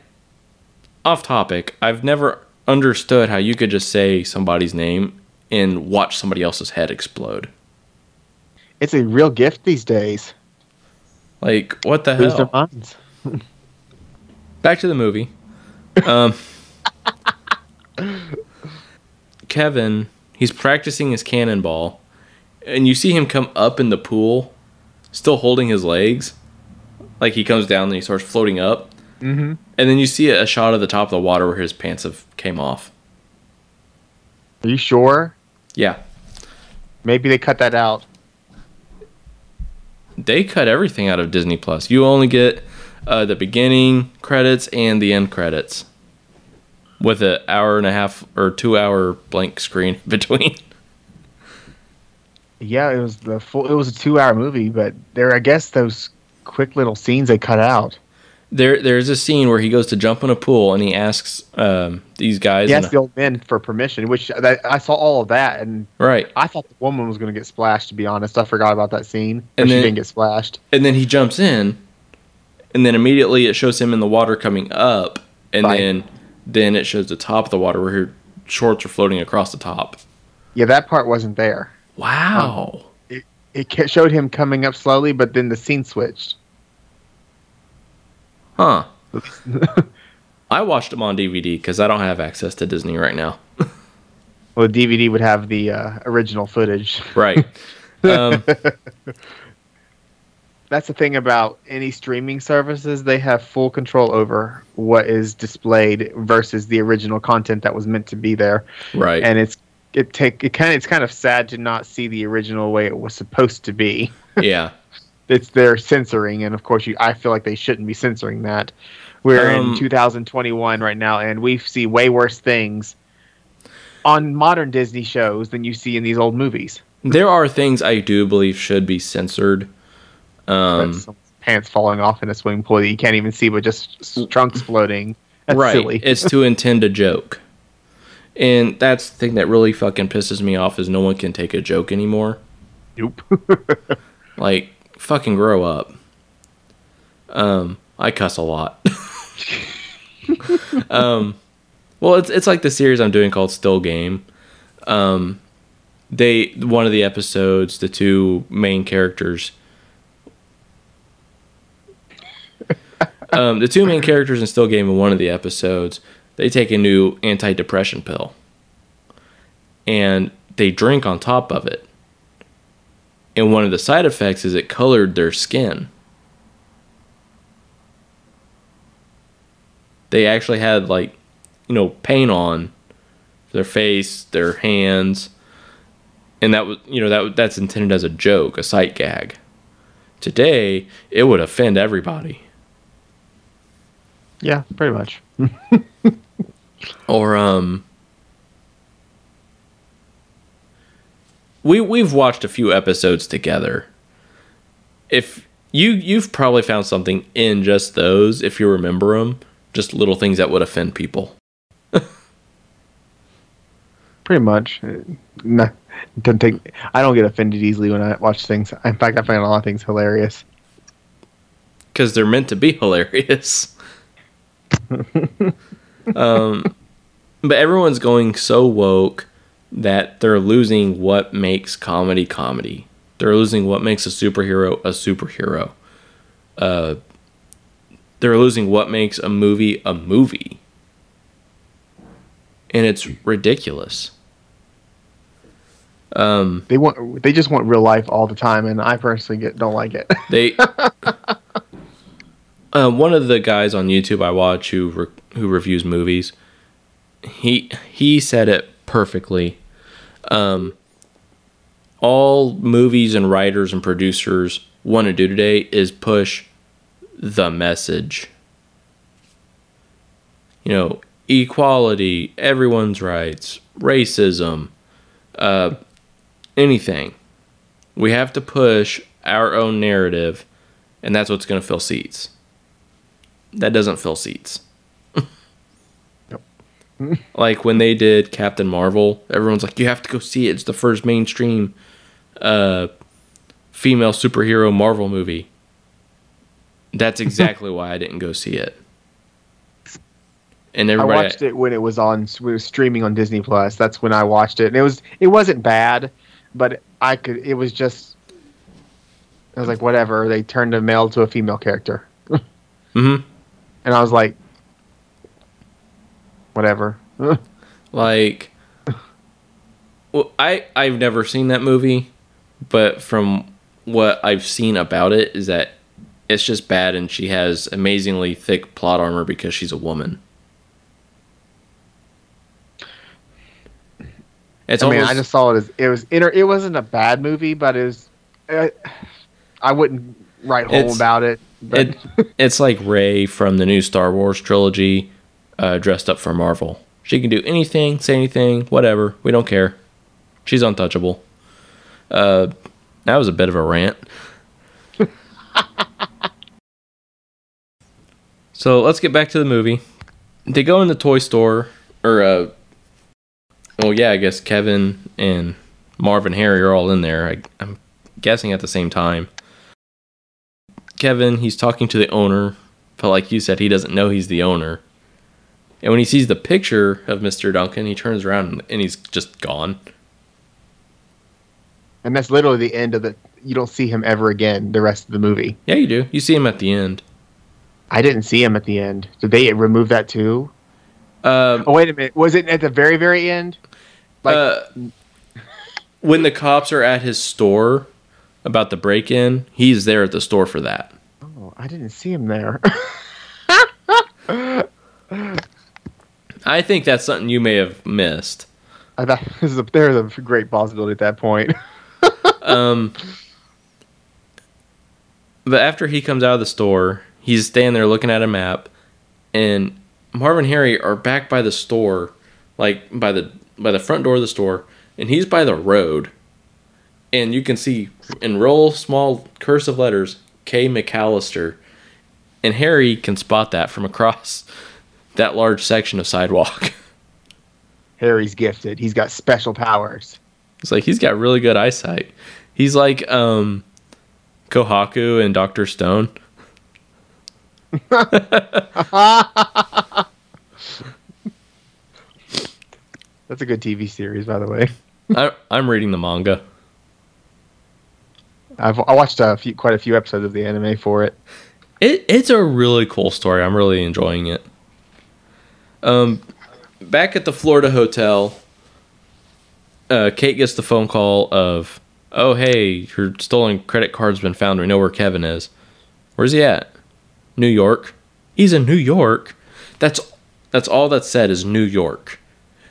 off topic. I've never understood how you could just say somebody's name and watch somebody else's head explode. It's a real gift these days. Like, what the Lose their hell? minds. *laughs* Back to the movie. Um *laughs* Kevin, he's practicing his cannonball, and you see him come up in the pool, still holding his legs. Like he comes down and he starts floating up. Mm-hmm. And then you see a shot of the top of the water where his pants have came off. Are you sure? Yeah. Maybe they cut that out. They cut everything out of Disney Plus. You only get uh, the beginning credits and the end credits with an hour and a half or two hour blank screen *laughs* between. Yeah, it was the full. It was a two-hour movie, but there, I guess, those quick little scenes they cut out. There, there's a scene where he goes to jump in a pool and he asks um, these guys. He in the old men for permission, which that, I saw all of that, and right, I thought the woman was going to get splashed. To be honest, I forgot about that scene. But And she didn't get splashed. and then he jumps in, and then immediately it shows him in the water coming up, and Right. then then it shows the top of the water where her shorts are floating across the top. Yeah, that part wasn't there. Wow. It ca- showed him coming up slowly, but then the scene switched. Huh. *laughs* I watched them on DVD because I don't have access to Disney right now. Well, the DVD would have the uh, original footage. Right. *laughs* um, That's the thing about any streaming services; they have full control over what is displayed versus the original content that was meant to be there. right. And it's it take it kind of it's kind of sad to not see the original way it was supposed to be. *laughs* yeah. It's their censoring, and of course, you I feel like they shouldn't be censoring that. We're Um, in 2021 right now, and we see way worse things on modern Disney shows than you see in these old movies. There are things I do believe should be censored. Um, pants falling off in a swimming pool that you can't even see, but just trunks floating. That's right. silly. it's to intend a joke. And that's the thing that really fucking pisses me off is no one can take a joke anymore. Nope. *laughs* Like, fucking grow up. Um, I cuss a lot. *laughs* um, well, it's it's like the series I'm doing called Still Game. Um, they one of the episodes, the two main characters. Um, the two main characters in Still Game in one of the episodes, they take a new anti-depression pill, and they drink on top of it and one of the side effects is it colored their skin. They actually had like, you know, paint on their face, their hands, and that was, you know, that that's intended as a joke, a sight gag. Today, it would offend everybody. Yeah, pretty much. *laughs* Or um we we've watched a few episodes together. If you you've probably found something in just those if you remember them, just little things that would offend people. *laughs* Pretty much. No, doesn't take. I don't get offended easily when I watch things. In fact, I find a lot of things hilarious. Cuz they're meant to be *laughs* hilarious. *laughs* um, but everyone's going so woke that they're losing what makes comedy comedy. They're losing what makes a superhero a superhero. Uh, they're losing what makes a movie a movie. And it's ridiculous. Um, They want they just want real life all the time, and I personally get don't like it. they *laughs* uh, one of the guys on YouTube I watch who re- who reviews movies, he he said it perfectly. Um, all movies and writers and producers want to do today is push the message. You know, equality, everyone's rights, racism, uh, anything. We have to push our own narrative, and that's what's going to fill seats. That doesn't fill seats. *laughs* *laughs* like when they did Captain Marvel, everyone's like, "You have to go see it. It's the first mainstream uh, female superhero Marvel movie." That's *laughs* exactly why I didn't go see it. And I watched it when it was on when it was streaming on Disney Plus. That's when I watched it, and it was it wasn't bad, but I could it was just I was like whatever. They turned a male to a female character, Mhm. And I was like whatever. *laughs* like, well, I I've never seen that movie, but from what I've seen about it is that it's just bad, and she has amazingly thick plot armor because she's a woman. It's I mean, almost, I just saw it as it was inter- it wasn't a bad movie, but it was uh, I wouldn't write home about it. It, it's like Rey from the new Star Wars trilogy, uh, dressed up for Marvel. She can do anything, say anything, whatever. We don't care. She's untouchable. Uh, that was a bit of a rant. *laughs* so let's get back to the movie. They go in the toy store, or uh, well, yeah, I guess Kevin and Marv and Harry are all in there. I, I'm guessing at the same time. Kevin, he's talking to the owner, but like you said, he doesn't know he's the owner. And when he sees the picture of Mr. Duncan, he turns around and he's just gone. and that's literally the end of the. You don't see him ever again the rest of the movie. Yeah, you do. You see him at the end. I didn't see him at the end. Did they remove that too? Um, Oh wait a minute. Was it at the very very end? Like uh, when the cops are at his store about the break-in, he's there at the store for that. oh, I didn't see him there. *laughs* I think that's something you may have missed. I thought *laughs* a, there's a great possibility at that point. *laughs* Um, but after he comes out of the store, he's standing there looking at a map, and Marvin and Harry are back by the store, like by the by the front door of the store, and he's by the road, and you can see in real small cursive letters K McAllister, and Harry can spot that from across *laughs* that large section of sidewalk. *laughs* Harry's gifted. He's got special powers. It's like he's got really good eyesight. He's like um Kohaku and Doctor Stone. *laughs* That's a good TV series, by the way. I, I'm reading the manga. I've I watched a few, quite a few episodes of the anime for it. It it's a really cool story. I'm really enjoying it. Um, back at the Florida hotel, uh, Kate gets the phone call of, "Oh hey, your stolen credit card's been found. We know where Kevin is. Where's he at? New York. He's in New York. That's that's all that's said is New York.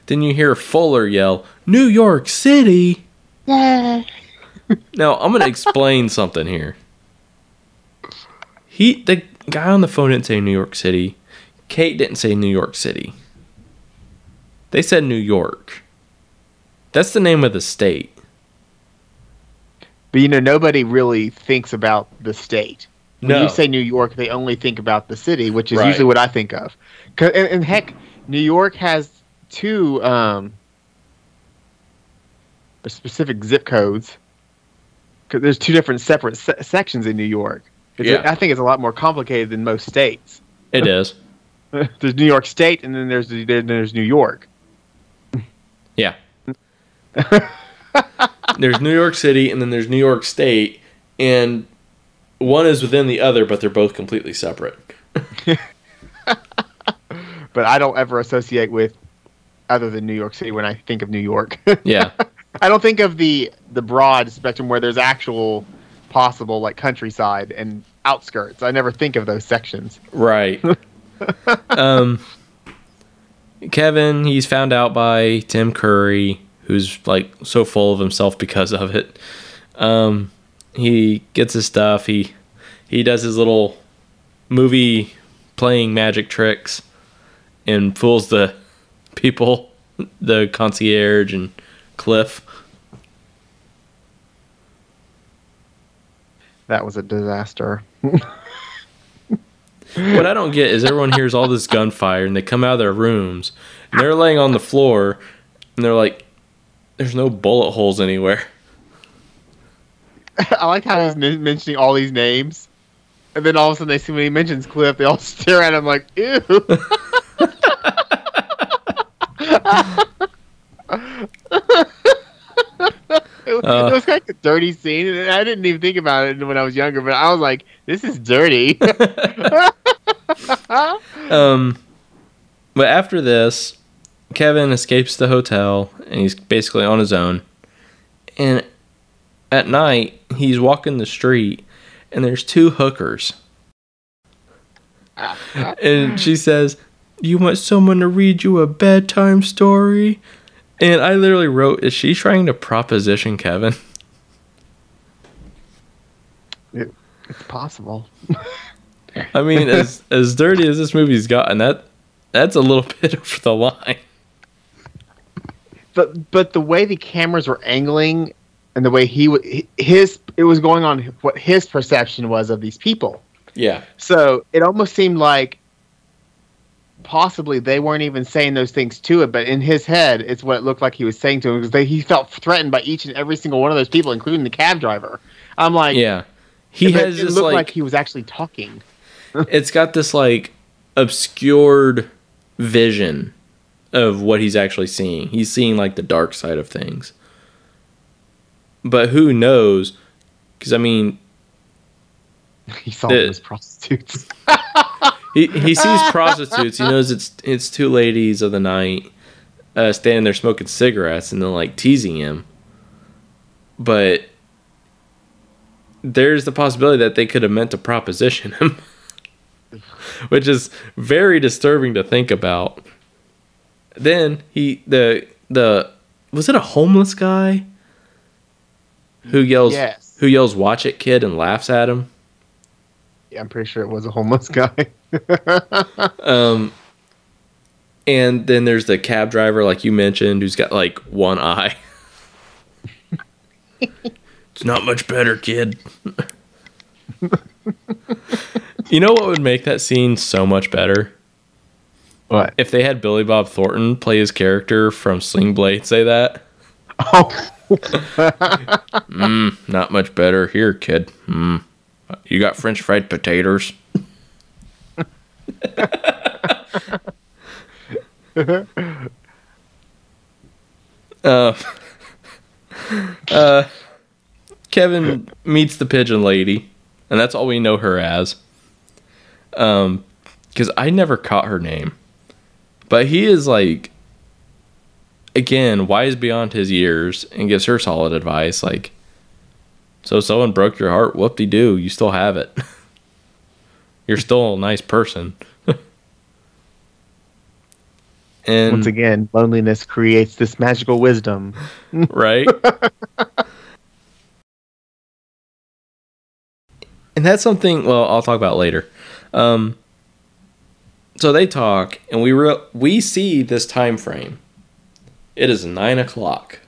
Then you hear Fuller yell, "New York City." Yeah. Now I'm gonna explain something here. He the guy on the phone didn't say New York City. Kate didn't say New York City. They said New York. That's the name of the state. But you know, nobody really thinks about the state. When No. you say New York, they only think about the city, which is Right. usually what I think of. 'Cause- And, and heck, New York has two um, specific zip codes. Because there's two different separate se- sections in New York. It's Yeah. I think it's a lot more complicated than most states. It is. *laughs* there's New York State, and then there's then there's New York. Yeah. *laughs* there's New York City and then there's New York State, and one is within the other, but they're both completely separate. *laughs* But I don't ever associate with other than New York City when I think of New York. Yeah. I don't think of the the broad spectrum where there's actual possible like countryside and outskirts. I never think of those sections. Right. *laughs* um, Kevin, he's found out by Tim Curry, who's like so full of himself because of it. Um, he gets his stuff. He he does his little movie playing magic tricks and fools the *laughs* people, the concierge and Cliff. That was a disaster. *laughs* What I don't get is everyone hears all this gunfire and they come out of their rooms and they're laying on the floor and they're like, "There's no bullet holes anywhere." *laughs* I like how he's mentioning all these names, and then all of a sudden they see when he mentions Cliff, they all *laughs* stare at him like, "Ew." It, Uh. it was kind of a dirty scene, and I didn't even think about it when I was younger. But I was like, "This is dirty." *laughs* *laughs* Um, but after this, Kevin escapes the hotel and he's basically on his own. And at night, he's walking the street and there's two hookers. and she says, You want someone to read you a bedtime story? And I literally wrote, Is she trying to proposition Kevin? it's possible. *laughs* I mean, as as dirty as this movie's gotten, that that's a little *laughs* bit over the line. but but the way the cameras were angling and the way he w- his it was going on what his perception was of these people Yeah. so it almost seemed like possibly they weren't even saying those things to it but in his head it's what it looked like he was saying to him because they, he felt threatened by each and every single one of those people including the cab driver i'm like Yeah. He has it this looked like, like he was actually talking *laughs* it's got this like obscured vision of what he's actually seeing. He's seeing like the dark side of things. But who knows? Cuz I mean, *laughs* he saw The- them prostitutes *laughs* he he sees *laughs* prostitutes. He knows it's it's two ladies of the night uh, standing there smoking cigarettes and then like teasing him. But there's the possibility that they could have meant to proposition him, *laughs* which is very disturbing to think about. Then he the the was it a homeless guy who yells yes who yells "Watch it, kid" and laughs at him. yeah, i'm pretty sure it was a homeless *laughs* guy *laughs* Um, and then there's the cab driver, like you mentioned, who's got like one eye. *laughs* it's not much better, kid. *laughs* you know what would make that scene so much better? what If they had Billy Bob Thornton play his character from Sling Blade say that. oh Mm, not much better. Here, kid. Mm. You got French fried potatoes? *laughs* uh, uh, Kevin meets the pigeon lady, and that's all we know her as. Um, because I never caught her name, but he is like, again, wise beyond his years, and gives her solid advice. Like, so someone broke your heart. Whoop de doo, you still have it. *laughs* You're still a nice person. *laughs* and Once again, loneliness creates this magical wisdom. *laughs* right? and that's something. Well, I'll talk about later. Um, so they talk, and we re- we see this time frame. It is nine o'clock.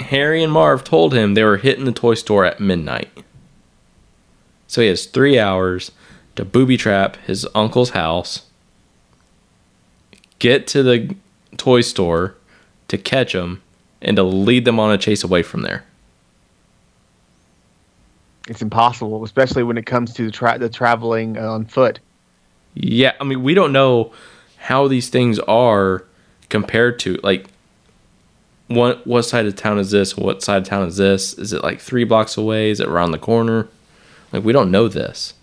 Harry and Marv told him they were hitting the toy store at midnight. So he has three hours to booby trap his uncle's house, get to the toy store to catch them, and to lead them on a chase away from there. It's impossible, especially when it comes to the, tra- the traveling on foot. Yeah, I mean, we don't know how these things are compared to like what what side of town is this? What side of town is this? Is it like three blocks away? Is it around the corner? Like we don't know this.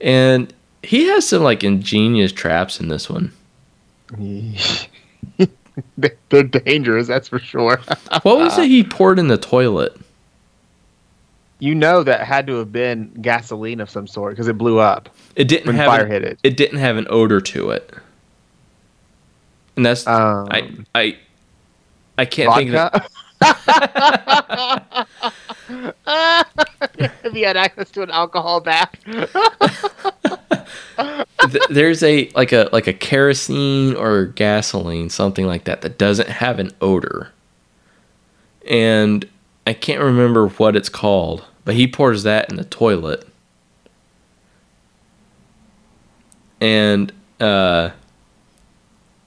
And he has some like ingenious traps in this one. *laughs* They're dangerous, that's for sure. *laughs* What was it he poured in the toilet? you know that had to have been gasoline of some sort because it blew up. It didn't have fire an, hit it. It didn't have an odor to it. And that's Um, I I I can't think of *laughs* vodka. if you had access to an alcohol bath. *laughs* there's a like a like a kerosene or gasoline something like that that doesn't have an odor and i can't remember what it's called but he pours that in the toilet and uh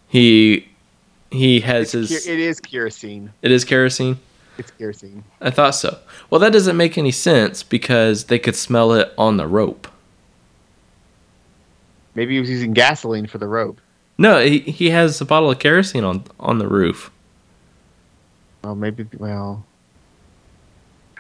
he he has his It is kerosene. it is kerosene It's kerosene. i thought so well that doesn't make any sense because they could smell it on the rope Maybe he was using gasoline for the rope. no he, he has a bottle of kerosene on on the roof Well, maybe. Well,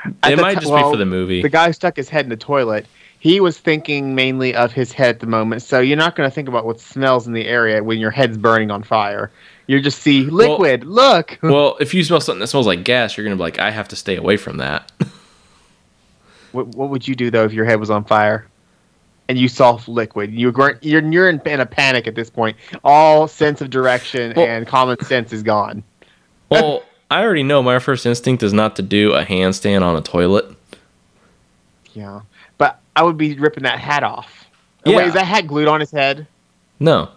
it might ti- just well, be for the movie the guy stuck his head in the toilet. He was thinking mainly of his head at the moment, so you're not going to think about what smells in the area when your head's burning on fire. You just see liquid. look. *laughs* well, if you smell something that smells like gas, you're gonna be like, I have to stay away from that. *laughs* What, what would you do though if your head was on fire and you saw liquid? You were you're you're in, in a panic at this point. All sense of direction Well- and common sense is gone. *laughs* well, I already know my first instinct is not to do a handstand on a toilet. Yeah, but I would be ripping that hat off. Yeah. Wait, is that hat glued on his head? No,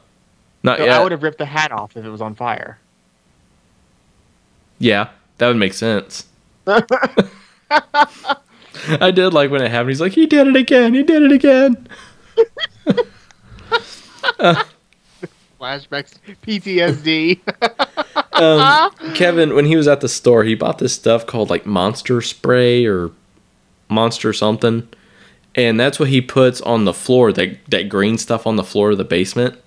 not So yet. I would have ripped the hat off if it was on fire. Yeah, that would make sense. *laughs* I did like when it happened. He's like, he did it again. He did it again. *laughs* Flashbacks, PTSD. *laughs* Um, Kevin, when he was at the store, he bought this stuff called like Monster Spray or Monster something, and that's what he puts on the floor. That that green stuff on the floor of the basement,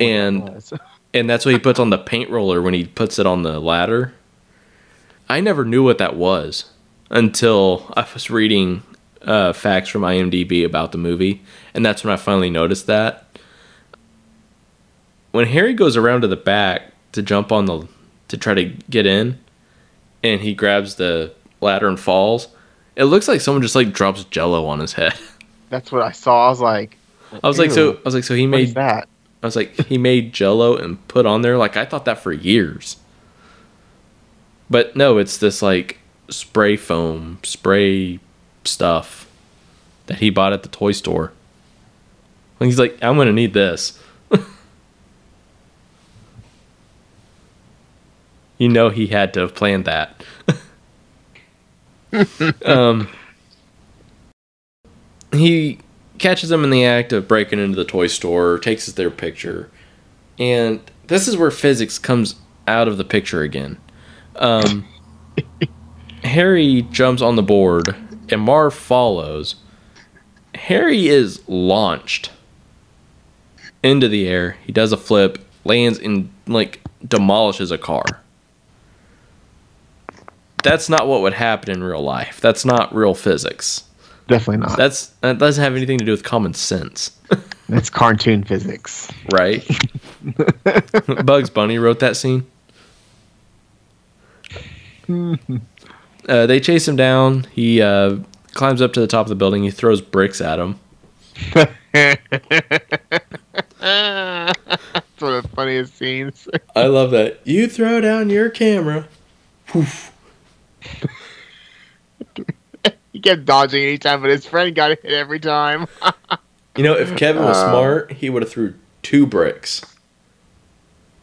and *laughs* and that's what he puts on the paint roller when he puts it on the ladder. I never knew what that was until I was reading uh, facts from IMDb about the movie, and that's when I finally noticed that. When Harry goes around to the back to jump on the to try to get in, and he grabs the ladder and falls, it looks like someone just like drops Jello on his head. *laughs* That's what I saw. I was like, I was like, so I was like, so he made that? I was like, he made Jello and put on there. Like I thought that for years. But no, it's this like spray foam, spray stuff that he bought at the toy store. And he's like, I'm gonna need this. *laughs* you know he had to have planned that. *laughs* um he catches them in the act of breaking into the toy store, takes their picture, and this is where physics comes out of the picture again. Um, *laughs* Harry jumps on the board, and Marv follows. Harry is launched into the air. He does a flip, lands and like demolishes a car. That's not what would happen in real life. That's not real physics. Definitely not. That's that doesn't have anything to do with common sense, *laughs* That's cartoon physics. right? *laughs* Bugs Bunny wrote that scene. *laughs* Uh, they chase him down. He uh, climbs up to the top of the building. He throws bricks at him. That's one of the funniest scenes. I love that. You throw down your camera. He kept dodging each time, but his friend got hit every time. *laughs* You know, if Kevin was Uh. smart, he would have threw two bricks.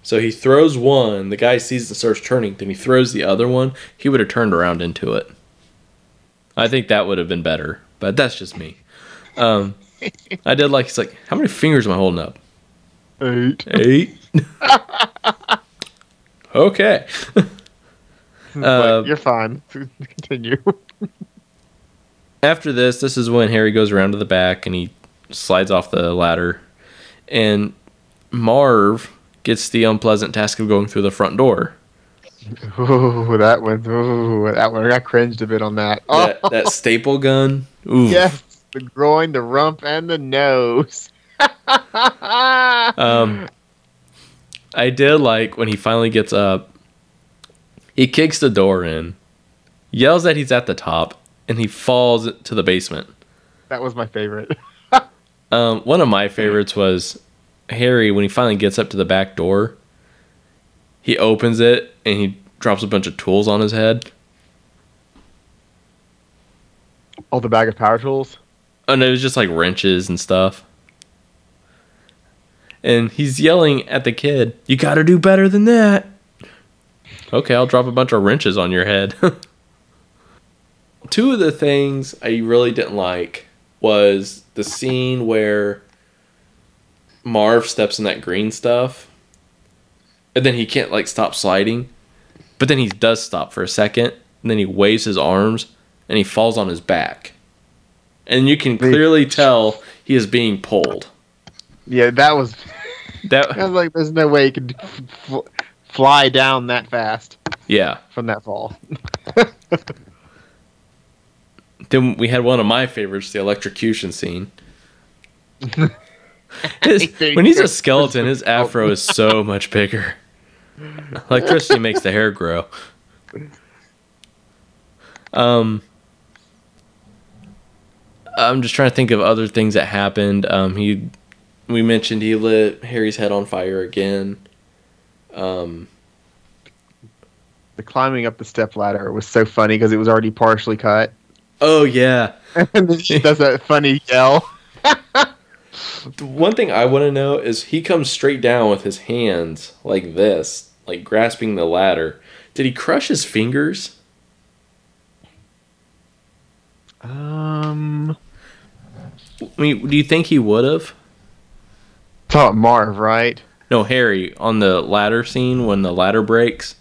So he throws one. The guy sees it starts turning. Then he throws the other one. He would have turned around into it. I think that would have been better, but that's just me. Um, I did like. He's like, how many fingers am I holding up? Eight. Eight. *laughs* okay. *laughs* Uh, you're fine. Continue. After this, this is when Harry goes around to the back and he slides off the ladder, and Marv gets the unpleasant task of going through the front door. Ooh, that one. Ooh, that one. I cringed a bit on that. Oh, That, that staple gun. *laughs* Ooh. yes, the groin, the rump, and the nose. *laughs* Um, I did like when he finally gets up. He kicks the door in, yells that he's at the top, and he falls to the basement. that was my favorite. *laughs* Um, one of my favorites was Harry when he finally gets up to the back door. He opens it and he drops a bunch of tools on his head. Oh, the bag of power tools. And it was just like wrenches and stuff. And he's yelling at the kid, You gotta do better than that. Okay, I'll drop a bunch of wrenches on your head. *laughs* Two of the things I really didn't like was the scene where Marv steps in that green stuff. And then he can't like stop sliding. But then he does stop for a second. And then he waves his arms and he falls on his back. And you can clearly tell he is being pulled. Yeah, that was. *laughs* that I was like, there's no way he could f- fly down that fast yeah. from that fall. *laughs* Then we had one of my favorites, the electrocution scene. *laughs* His- when he's a skeleton, his afro is so *laughs* much bigger. Electricity makes the hair grow. Um, I'm just trying to think of other things that happened. Um, he, we mentioned he lit Harry's head on fire again. Um, The climbing up the step ladder was so funny because it was already partially cut. Oh yeah, *laughs* and then she does that funny yell. The one thing I want to know is he comes straight down with his hands like this, like grasping the ladder. Did he crush his fingers? Um, I mean, do you think he would have? about Marv, right? No, Harry on the ladder scene when the ladder breaks.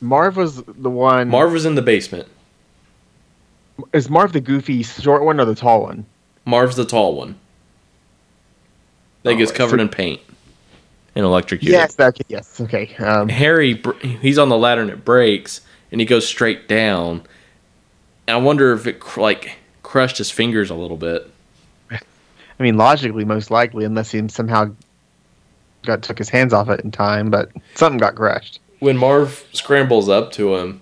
Marv was the one. Marv was in the basement. Is Marv the goofy short one or the tall one? Marv's the tall one. That Oh, gets covered so- in paint and electrocuted. Yes, okay, yes, okay. Um, Harry, he's on the ladder and it breaks, and he goes straight down. And I wonder if it cr- like crushed his fingers a little bit. *laughs* I mean, logically, most likely, unless he somehow got took his hands off it in time, but something got crushed. when Marv scrambles up to him,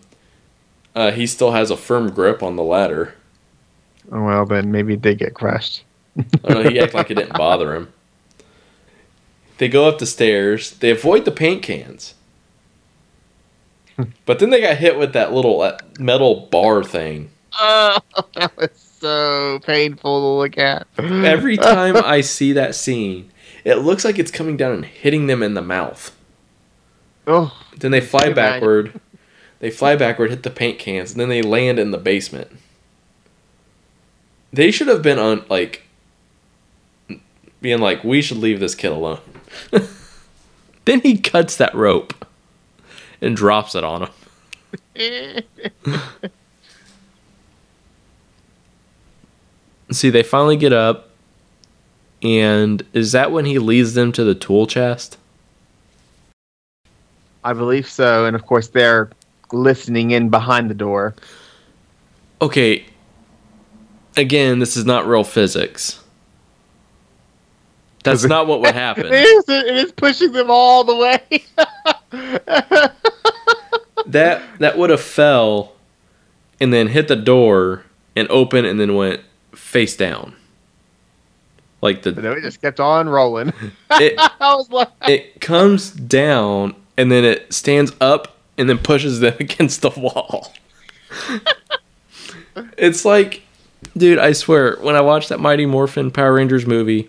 uh, he still has a firm grip on the ladder. Oh, well, then maybe they get crushed. I don't he acted like it didn't bother him. They go up the stairs. They avoid the paint cans. *laughs* But then they got hit with that little uh, metal bar thing. Oh, *laughs* that was so painful to look at. Every *laughs* time I see that scene, it looks like it's coming down and hitting them in the mouth. oh, Then they fly Imagine. backward. They fly backward, hit the paint cans, and then they land in the basement. They should have been on like being like, we should leave this kid alone. *laughs* then he cuts that rope and drops it on him. *laughs* See, they finally get up, and is that when he leads them to the tool chest? I believe so. And of course, they're listening in behind the door. okay again this is not real physics that's not what would happen *laughs* is, it is pushing them all the way. *laughs* that that would have fell and then hit the door and open and then went face down like the no, it just kept on rolling. *laughs* it, I was like, it comes down and then it stands up and then pushes them *laughs* against the wall. It's like dude i swear when i watched that mighty morphin power rangers movie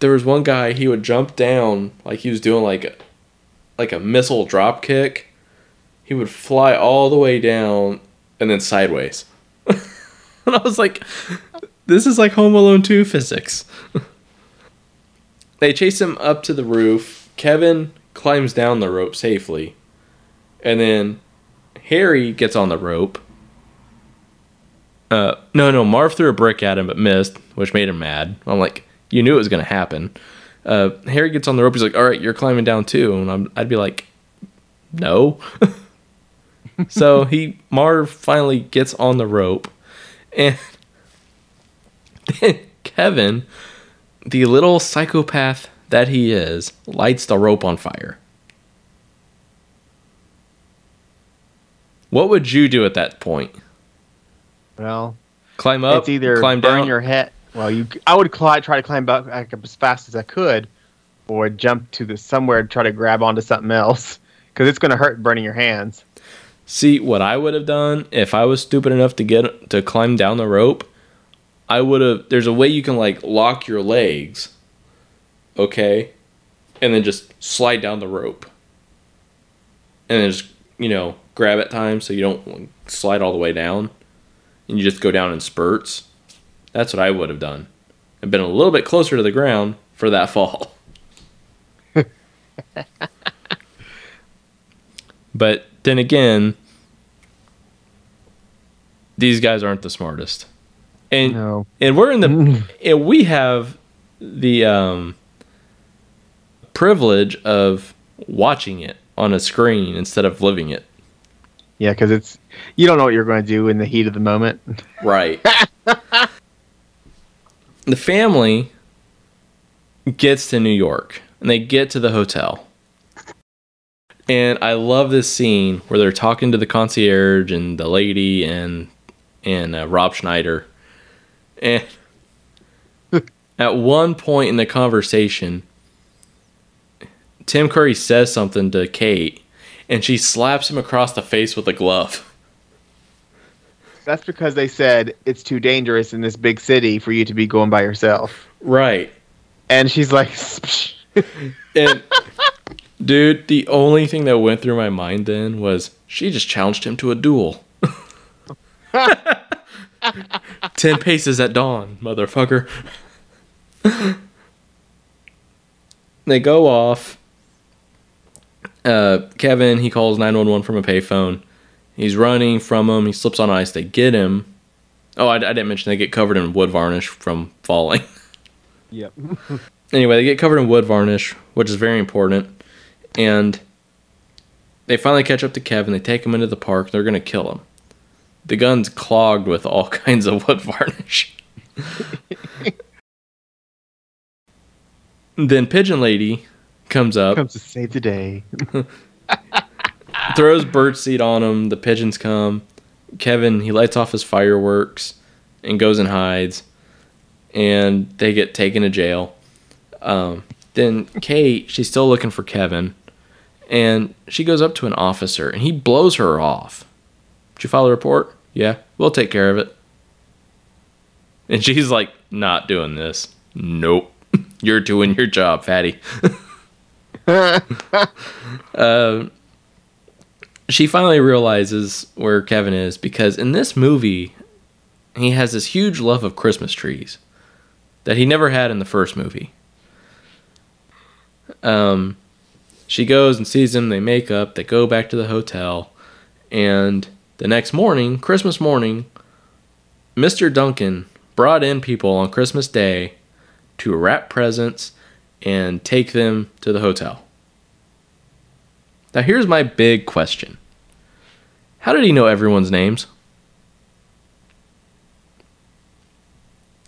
there was one guy he would jump down like he was doing like a, like a missile drop kick. He would fly all the way down and then sideways. *laughs* And i was like this is like home alone 2 physics. *laughs* They chase him up to the roof. Kevin climbs down the rope safely and then harry gets on the rope uh, no, no. Marv threw a brick at him but missed, which made him mad. I'm like, you knew it was going to happen. Uh, Harry gets on the rope. He's like, "All right, you're climbing down too," and I'm, I'd be like, "No." *laughs* so he Marv finally gets on the rope, and then *laughs* Kevin, the little psychopath that he is, lights the rope on fire. What would you do at that point? Well, Climb up, it's either climb burn down. your head. Well, you I would try to climb back back up as fast as I could, or jump to the somewhere and try to grab onto something else because it's going to hurt burning your hands. See what I would have done if I was stupid enough to get to climb down the rope. I would have. There's a way you can like lock your legs, okay, and then just slide down the rope, and then just you know grab at times so you don't slide all the way down, and you just go down in spurts. That's what I would have done. I've been a little bit closer to the ground for that *laughs* fall. but then again, these guys aren't the smartest. And No. and we're in the *laughs* and we have the um privilege of watching it on a screen instead of living it. Yeah, because it's you don't know what you're going to do in the heat of the moment. Right. *laughs* the family gets to New York and they get to the hotel. And I love this scene where they're talking to the concierge and the lady and and uh, Rob Schneider. And *laughs* at one point in the conversation, Tim Curry says something to Kate and she slaps him across the face with a glove. That's because they said it's too dangerous in this big city for you to be going by yourself. Right. And she's like, *laughs* And dude, the only thing that went through my mind then was she just challenged him to a duel. *laughs* Ten paces at dawn, motherfucker. *laughs* they go off. Uh, Kevin, he calls 911 from a payphone. He's running from them. He slips on ice. They get him. Oh, I, I didn't mention they get covered in wood varnish from falling. *laughs* "Yep." *laughs* anyway, they get covered in wood varnish, which is very important. And they finally catch up to Kevin. They take him into the park. They're going to kill him. The gun's clogged with all *laughs* kinds of wood varnish. then Pigeon Lady comes up, Comes to save the day. *laughs* throws birdseed on him. The pigeons come. Kevin, he lights off his fireworks and goes and hides. And they get taken to jail. Um, then Kate, she's still looking for Kevin. And she goes up to an officer and he blows her off. Did you file a report? Yeah, we'll take care of it. And she's like, not doing this. Nope. *laughs* You're doing your job, fatty. *laughs* uh, *laughs* she finally realizes where Kevin is because in this movie, he has this huge love of Christmas trees that he never had in the first movie. Um, she goes and sees him. They make up. They go back to the hotel, and the next morning, Christmas morning, Mr. Duncan brought in people on Christmas Day to wrap presents and take them to the hotel. Now, here's my big question How did he know everyone's names?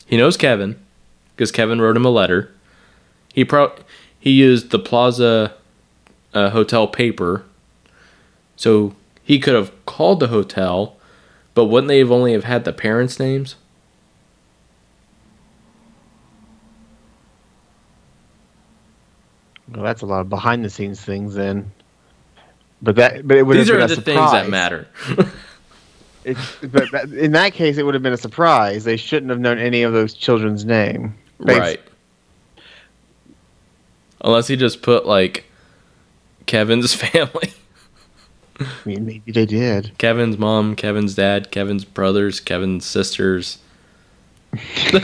He knows Kevin because Kevin wrote him a letter. He pro- he used the Plaza uh, Hotel paper, so he could have called the hotel, but wouldn't they have only have had the parents' names? Well, that's a lot of behind the scenes things then. But that, but it would These have are the things that matter. *laughs* It, but that- in that case, it would have been a surprise. They shouldn't have known any of those children's name. Thanks. Right. Unless he just put like Kevin's *laughs* family. I mean, maybe they did. Kevin's mom, Kevin's dad, Kevin's brothers, Kevin's sisters. *laughs* oh,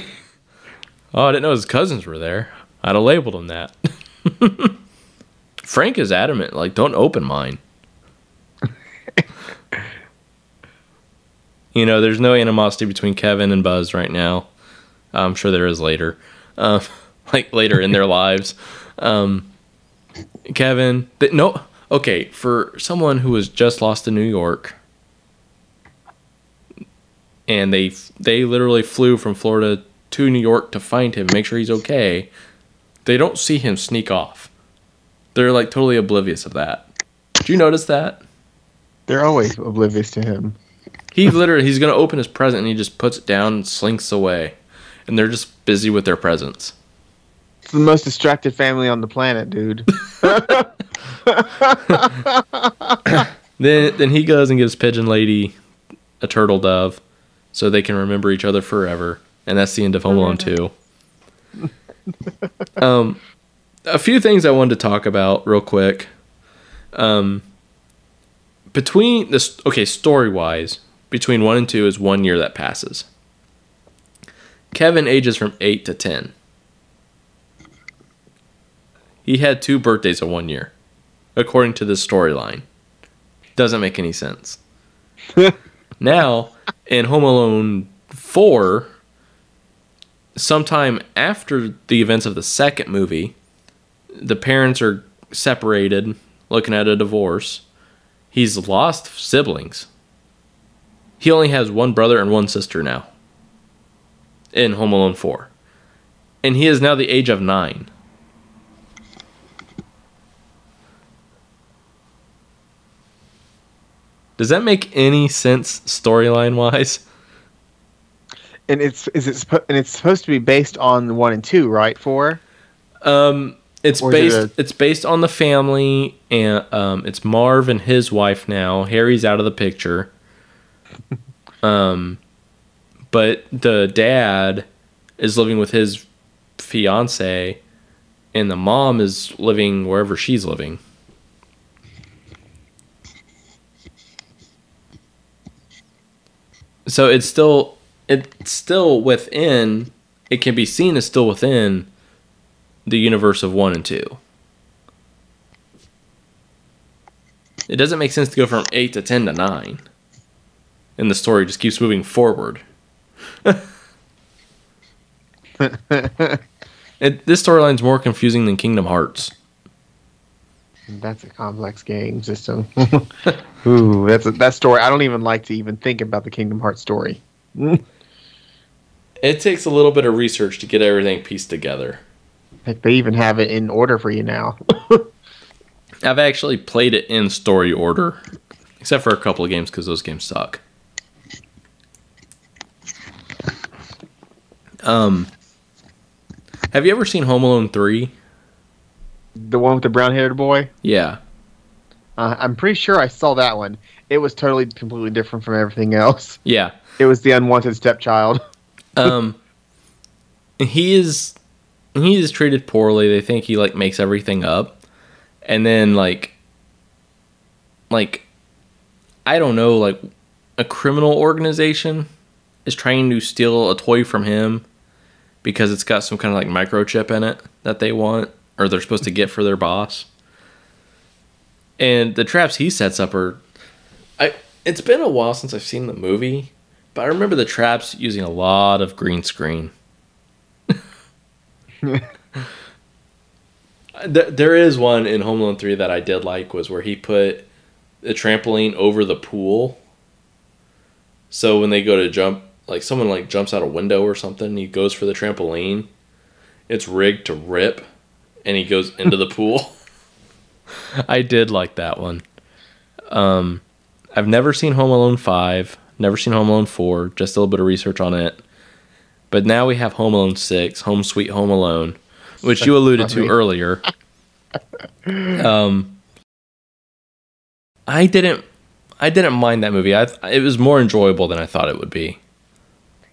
I didn't know his cousins were there. I'd have labeled him that. *laughs* Frank is adamant, like, don't open mine. *laughs* you know, there's no animosity between Kevin and Buzz right now. I'm sure there is later. Um, *laughs* like later in their lives. Um, Kevin, but no, okay, for someone who was just lost in New York, and they they literally flew from Florida to New York to find him, make sure he's okay. They don't see him sneak off. They're like totally oblivious of that. Do you notice that? They're always oblivious to him. He literally he's gonna open his present and he just puts it down and slinks away, and they're just busy with their presents. It's the most distracted family on the planet, dude. *laughs* *laughs* Then then he goes and gives Pigeon Lady a turtle dove, so they can remember each other forever, and that's the end of Home Alone two. Um, a few things I wanted to talk about real quick. Um, between this, okay, story wise, between one and two is one year that passes. Kevin ages from eight to ten. He had two birthdays in one year, according to this storyline. Doesn't make any sense. *laughs* now, in Home Alone 4, sometime after the events of the second movie, the parents are separated, looking at a divorce. He's lost siblings. He only has one brother and one sister now in Home Alone 4. And he is now the age of nine. Does that make any sense storyline wise? And it's is it and it's supposed to be based on one and two, right? Four. Um, it's Or based. it it's based on the family, and um, it's Marv and his wife now. Harry's out of the picture. *laughs* um, but the dad is living with his fiance, and the mom is living wherever she's living. So it's still it's still within. It can be seen as still within the universe of one and two. It doesn't make sense to go from eight to ten to nine. And the story just keeps moving forward. *laughs* It, this storyline's more confusing than Kingdom Hearts. That's a complex game system. *laughs* Ooh, that's a, that story. I don't even like to even think about the Kingdom Hearts story. *laughs* It takes a little bit of research to get everything pieced together. Heck, they even have it in order for you now. *laughs* I've actually played it in story order, except for a couple of games because those games suck. Um, have you ever seen Home Alone three? the one with the brown-haired boy. Yeah, Uh, I'm pretty sure I saw that one. It was totally completely different from everything else. yeah. It was the unwanted stepchild. *laughs* Um, he is he is treated poorly. They think he like makes everything up, and then like like I don't know like a criminal organization is trying to steal a toy from him because it's got some kind of like microchip in it that they want or they're supposed to get for their boss. And the traps he sets up are I it's been a while since I've seen the movie, but I remember the traps using a lot of green screen. *laughs* there, there is one in Home Alone 3 that I did like was where he put the trampoline over the pool. So when they go to jump, like someone like jumps out a window or something, he goes for the trampoline. It's rigged to rip and he goes into the pool. *laughs* *laughs* I did like that one. Um I've never seen Home Alone 5, never seen Home Alone 4, just a little bit of research on it. But now we have Home Alone 6, Home Sweet Home Alone, which you alluded to *laughs* earlier. Um I didn't I didn't mind that movie. I it was more enjoyable than I thought it would be. *laughs*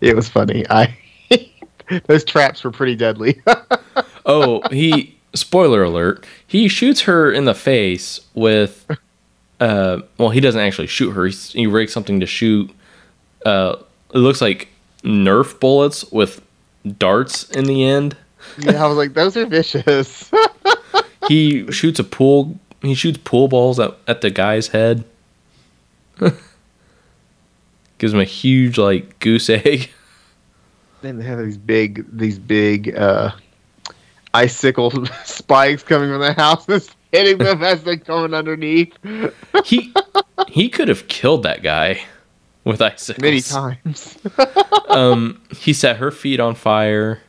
it was funny. I *laughs* those traps were pretty deadly. Oh, he spoiler alert. He shoots her in the face with uh well, he doesn't actually shoot her. He, he rigs something to shoot uh it looks like nerf bullets with darts in the end. yeah, I was like, those are vicious. *laughs* He shoots a pool he shoots pool balls at, at the guy's head. *laughs* Gives him a huge like goose *laughs* egg. Then they have these big, these big uh, icicle spikes coming from the house, hitting them as they're coming underneath *laughs* He he could have killed that guy with icicles. many times. *laughs* um, he set her feet on fire.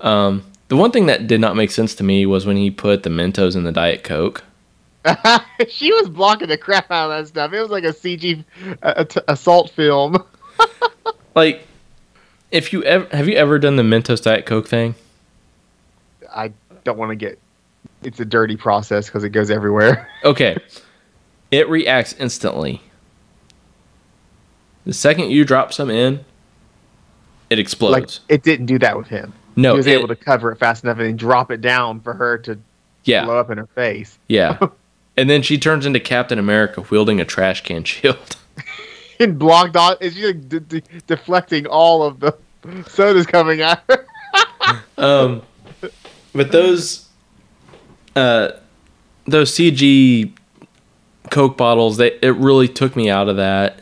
Um, the one thing that did not make sense to me was when he put the Mentos in the Diet Coke. *laughs* she was blocking the crap out of that stuff. It was like a CG uh, t- assault film. Like, if you ever have you ever done the Mentos Diet Coke thing? I don't want to get. It's a dirty process because it goes everywhere. *laughs* Okay, it reacts instantly. The second you drop some in, it explodes. like it didn't do that with him. no, he was it- able to cover it fast enough and then drop it down for her to yeah, blow up in her face. yeah. *laughs* and then she turns into Captain America wielding a trash can shield. *laughs* And blocked on. It's just like de- de- deflecting all of the sodas coming at her. Um, but those, uh, those CG Coke bottles, they it really took me out of that.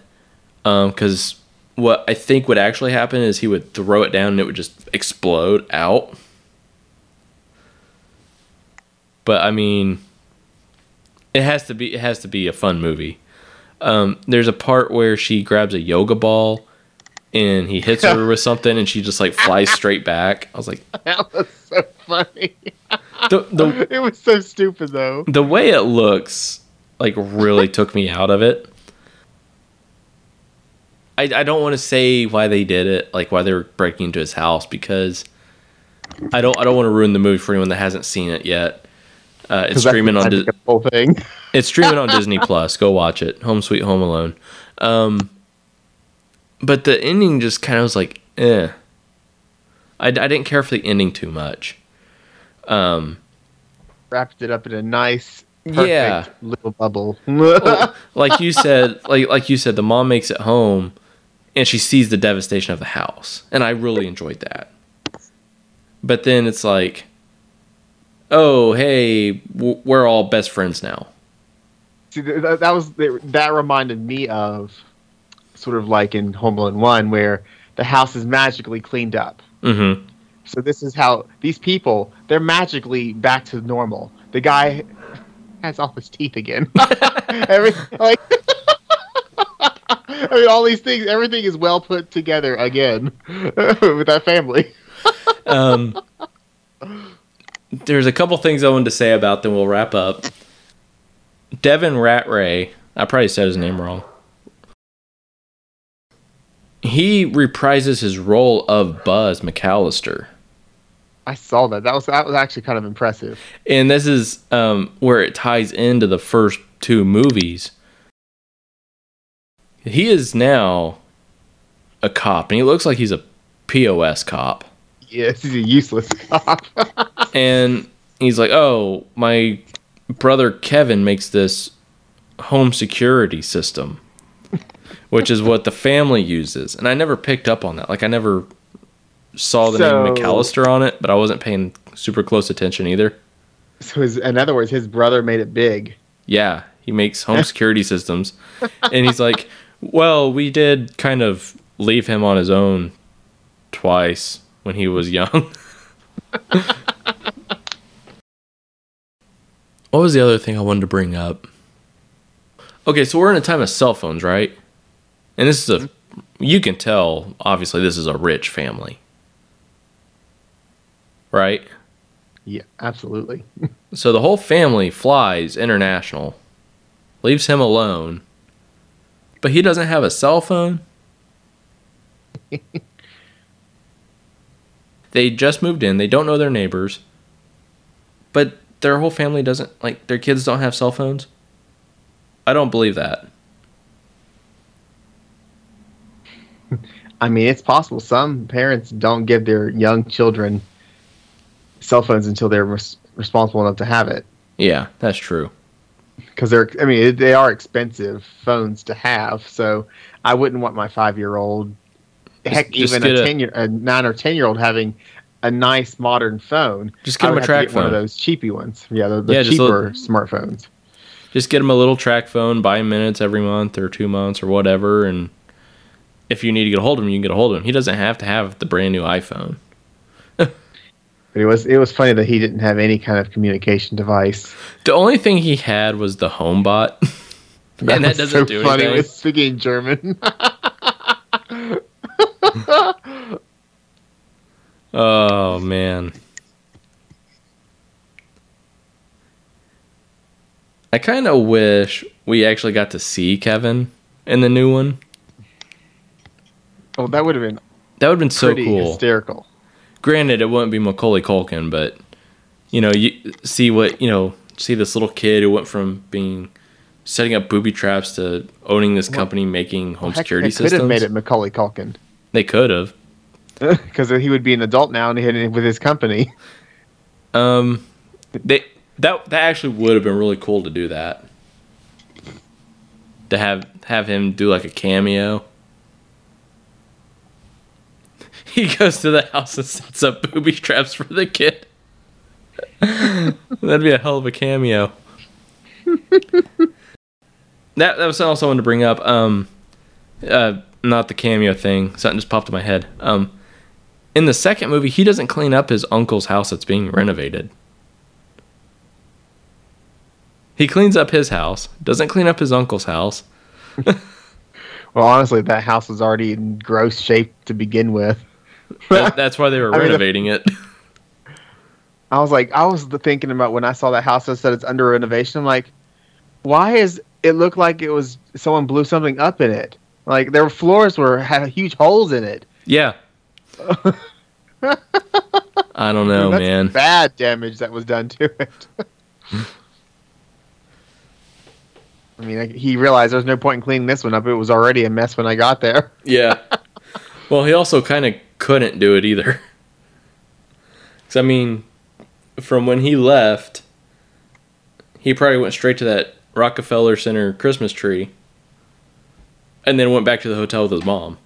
Um, because what I think would actually happen is he would throw it down and it would just explode out. But I mean, it has to be it has to be a fun movie. Um, there's a part where she grabs a yoga ball and he hits her *laughs* with something and she just like flies straight back. I was like, that was so funny. The the *laughs* it was so stupid though. the way it looks like really took me out of it. I, I don't want to say why they did it, like why they were breaking into his house, because I don't I don't want to ruin the movie for anyone that hasn't seen it yet. Uh, it's streaming on whole thing. *laughs* it's streaming on Disney Plus. Go watch it. Home Sweet Home Alone. Um, but the ending just kind of was like, eh. I, I didn't care for the ending too much. Um, Wrapped it up in a nice, perfect Yeah. little bubble. well, *laughs* like you said, like like you said, the mom makes it home, and she sees the devastation of the house, and I really enjoyed that. But then it's like, oh hey, we're all best friends now. See, that, that was that reminded me of sort of like in Home Alone One, where the house is magically cleaned up. Mm-hmm. So this is how these people they're magically back to normal. The guy has all his teeth again. *laughs* Every, like, *laughs* I mean, all these things, everything is well put together again *laughs* with that family. Um, there's a couple things I wanted to say about them. We'll wrap up. Devin Ratray, I probably said his name wrong. He reprises his role of Buzz McAllister. I saw that. That was that was actually kind of impressive. and this is um, where it ties into the first two movies. He is now a cop, and he looks like he's a POS cop. Yes, *laughs* he's a useless cop. *laughs* And he's like, "Oh, my brother Kevin makes this home security system, which is what the family uses." And I never picked up on that. Like, I never saw the So- name McAllister on it, but I wasn't paying super close attention either. so, his, in other words, his brother made it big. Yeah, he makes home security *laughs* systems. And he's like, well, we did kind of leave him on his own twice when he was young. *laughs* what was the other thing I wanted to bring up? Okay, so we're in a time of cell phones, right? And this is a, you can tell, obviously, this is a rich family. Right? Yeah, absolutely. *laughs* So the whole family flies international, leaves him alone, but he doesn't have a cell phone. *laughs* they just moved in, they don't know their neighbors, but their whole family doesn't, like, their kids don't have cell phones. I don't believe that. *laughs* I mean, it's possible. Some parents don't give their young children cell phones until they're res- responsible enough to have it. Yeah, that's true. Because they're, I mean, they are expensive phones to have. So I wouldn't want my five year old, heck, just even a a- ten year, a nine or ten year old having a nice modern phone. Just get I him a TracFone. one of those cheapy ones. Yeah, the, the Yeah, just cheaper a- smartphones. Just get him a little TracFone, buy minutes every month or two months or whatever, and if you need to get a hold of him, you can get a hold of him. He doesn't have to have the brand new iPhone. But it was it was funny that he didn't have any kind of communication device. The only thing he had was the HomeBot, *laughs* and that was doesn't so do funny anything. with speaking German. *laughs* Oh man. I kind of wish we actually got to see Kevin in the new one. oh, that would have been That would have been so cool. hysterical. Granted, it wouldn't be Macaulay Culkin, but you know, you see what you know, see this little kid who went from being setting up booby traps to owning this company making home Heck, security they could systems. have made it Macaulay Culkin They could have. *laughs* because he would be an adult now and he had with his company. Um, they that that actually would have been really cool to do that. To have have him do like a cameo. He goes to the house and sets up booby traps for the kid. That'd be a hell of a cameo. *laughs* that that was also one to bring up. Um, uh, not the cameo thing. Something just popped in my head. Um, in the second movie, he doesn't clean up his uncle's house that's being renovated. He cleans up his house, doesn't clean up his uncle's house. *laughs* Well, honestly, that house was already in gross shape to begin with. *laughs* That- that's why they were I mean, renovating it. *laughs* I was like, I was thinking about when I saw that house that said it's under renovation. I'm like, why is it look like it was someone blew something up in it? Like their floors were had huge holes in it. Yeah. *laughs* I don't know, That's man. Bad damage that was done to it. I mean, he realized there's no point in cleaning this one up. It was already a mess when I got there. Yeah. Well, he also kind of couldn't do it either. *laughs* Because, I mean, from when he left, he probably went straight to that Rockefeller Center Christmas tree and then went back to the hotel with his mom.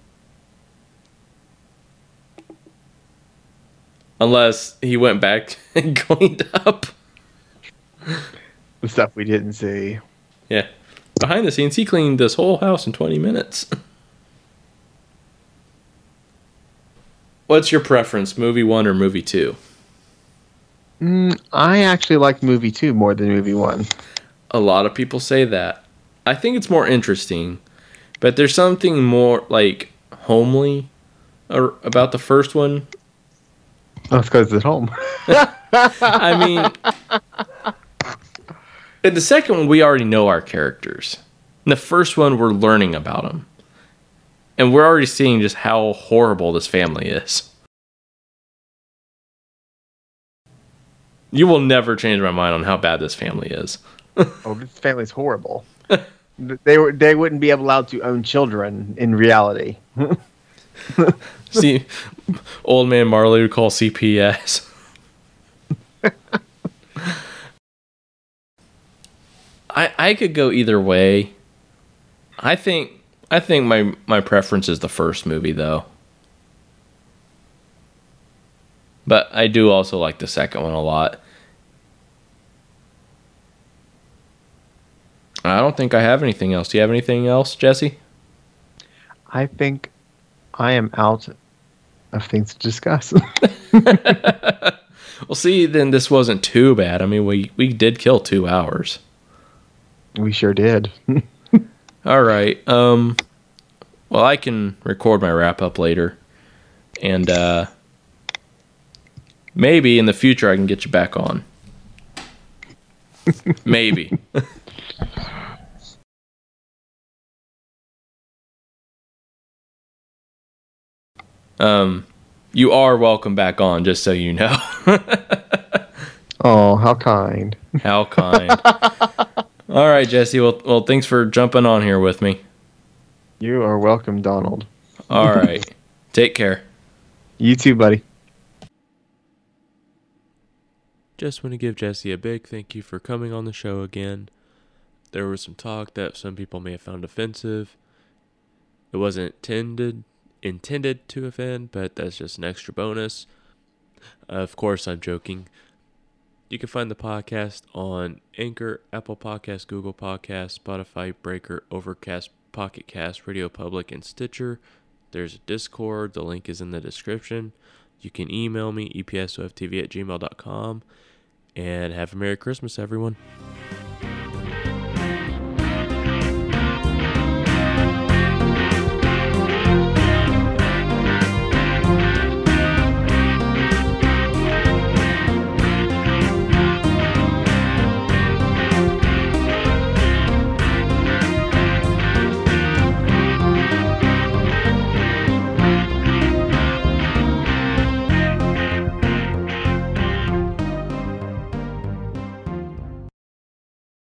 Unless he went back *laughs* and cleaned up. The stuff we didn't see. Yeah. Behind the scenes, he cleaned this whole house in 20 minutes. *laughs* What's your preference, movie one or movie two? Mm, I actually like movie two more than movie one. A lot of people say that. I think it's more interesting, but there's something more like homely about the first one. That's because it's at home. *laughs* I mean, in the second one, we already know our characters. In the first one, we're learning about them. And we're already seeing just how horrible this family is. You will never change my mind on how bad this family is. *laughs* oh, this family's horrible. *laughs* they were they wouldn't be allowed to own children in reality. *laughs* See, old man Marley would call CPS. I I could go either way. I think I think my my preference is the first movie though. But I do also like the second one a lot. I don't think I have anything else. Do you have anything else, Jesse? I think I am out of things to discuss. *laughs* Well, see, then this wasn't too bad. I mean, we we did kill two hours. we sure did. *laughs* All right. Um. Well, I can record my wrap up later, and uh, maybe in the future I can get you back on. maybe. *laughs* um, you are welcome back on, just so you know. *laughs* oh, how kind. How kind. *laughs* All right, Jesse. Well, well, thanks for jumping on here with me. You are welcome, Donald. All *laughs* right. Take care. You too, buddy. Just want to give Jesse a big thank you for coming on the show again. There was some talk that some people may have found offensive. It wasn't intended intended to offend, but that's just an extra bonus. Of course, I'm joking. You can find the podcast on Anchor, Apple Podcasts, Google Podcasts, Spotify, Breaker, Overcast, Pocket Cast, Radio Public, and Stitcher. There's a Discord. The link is in the description. You can email me, epsoftv at gmail.com. And have a Merry Christmas, everyone.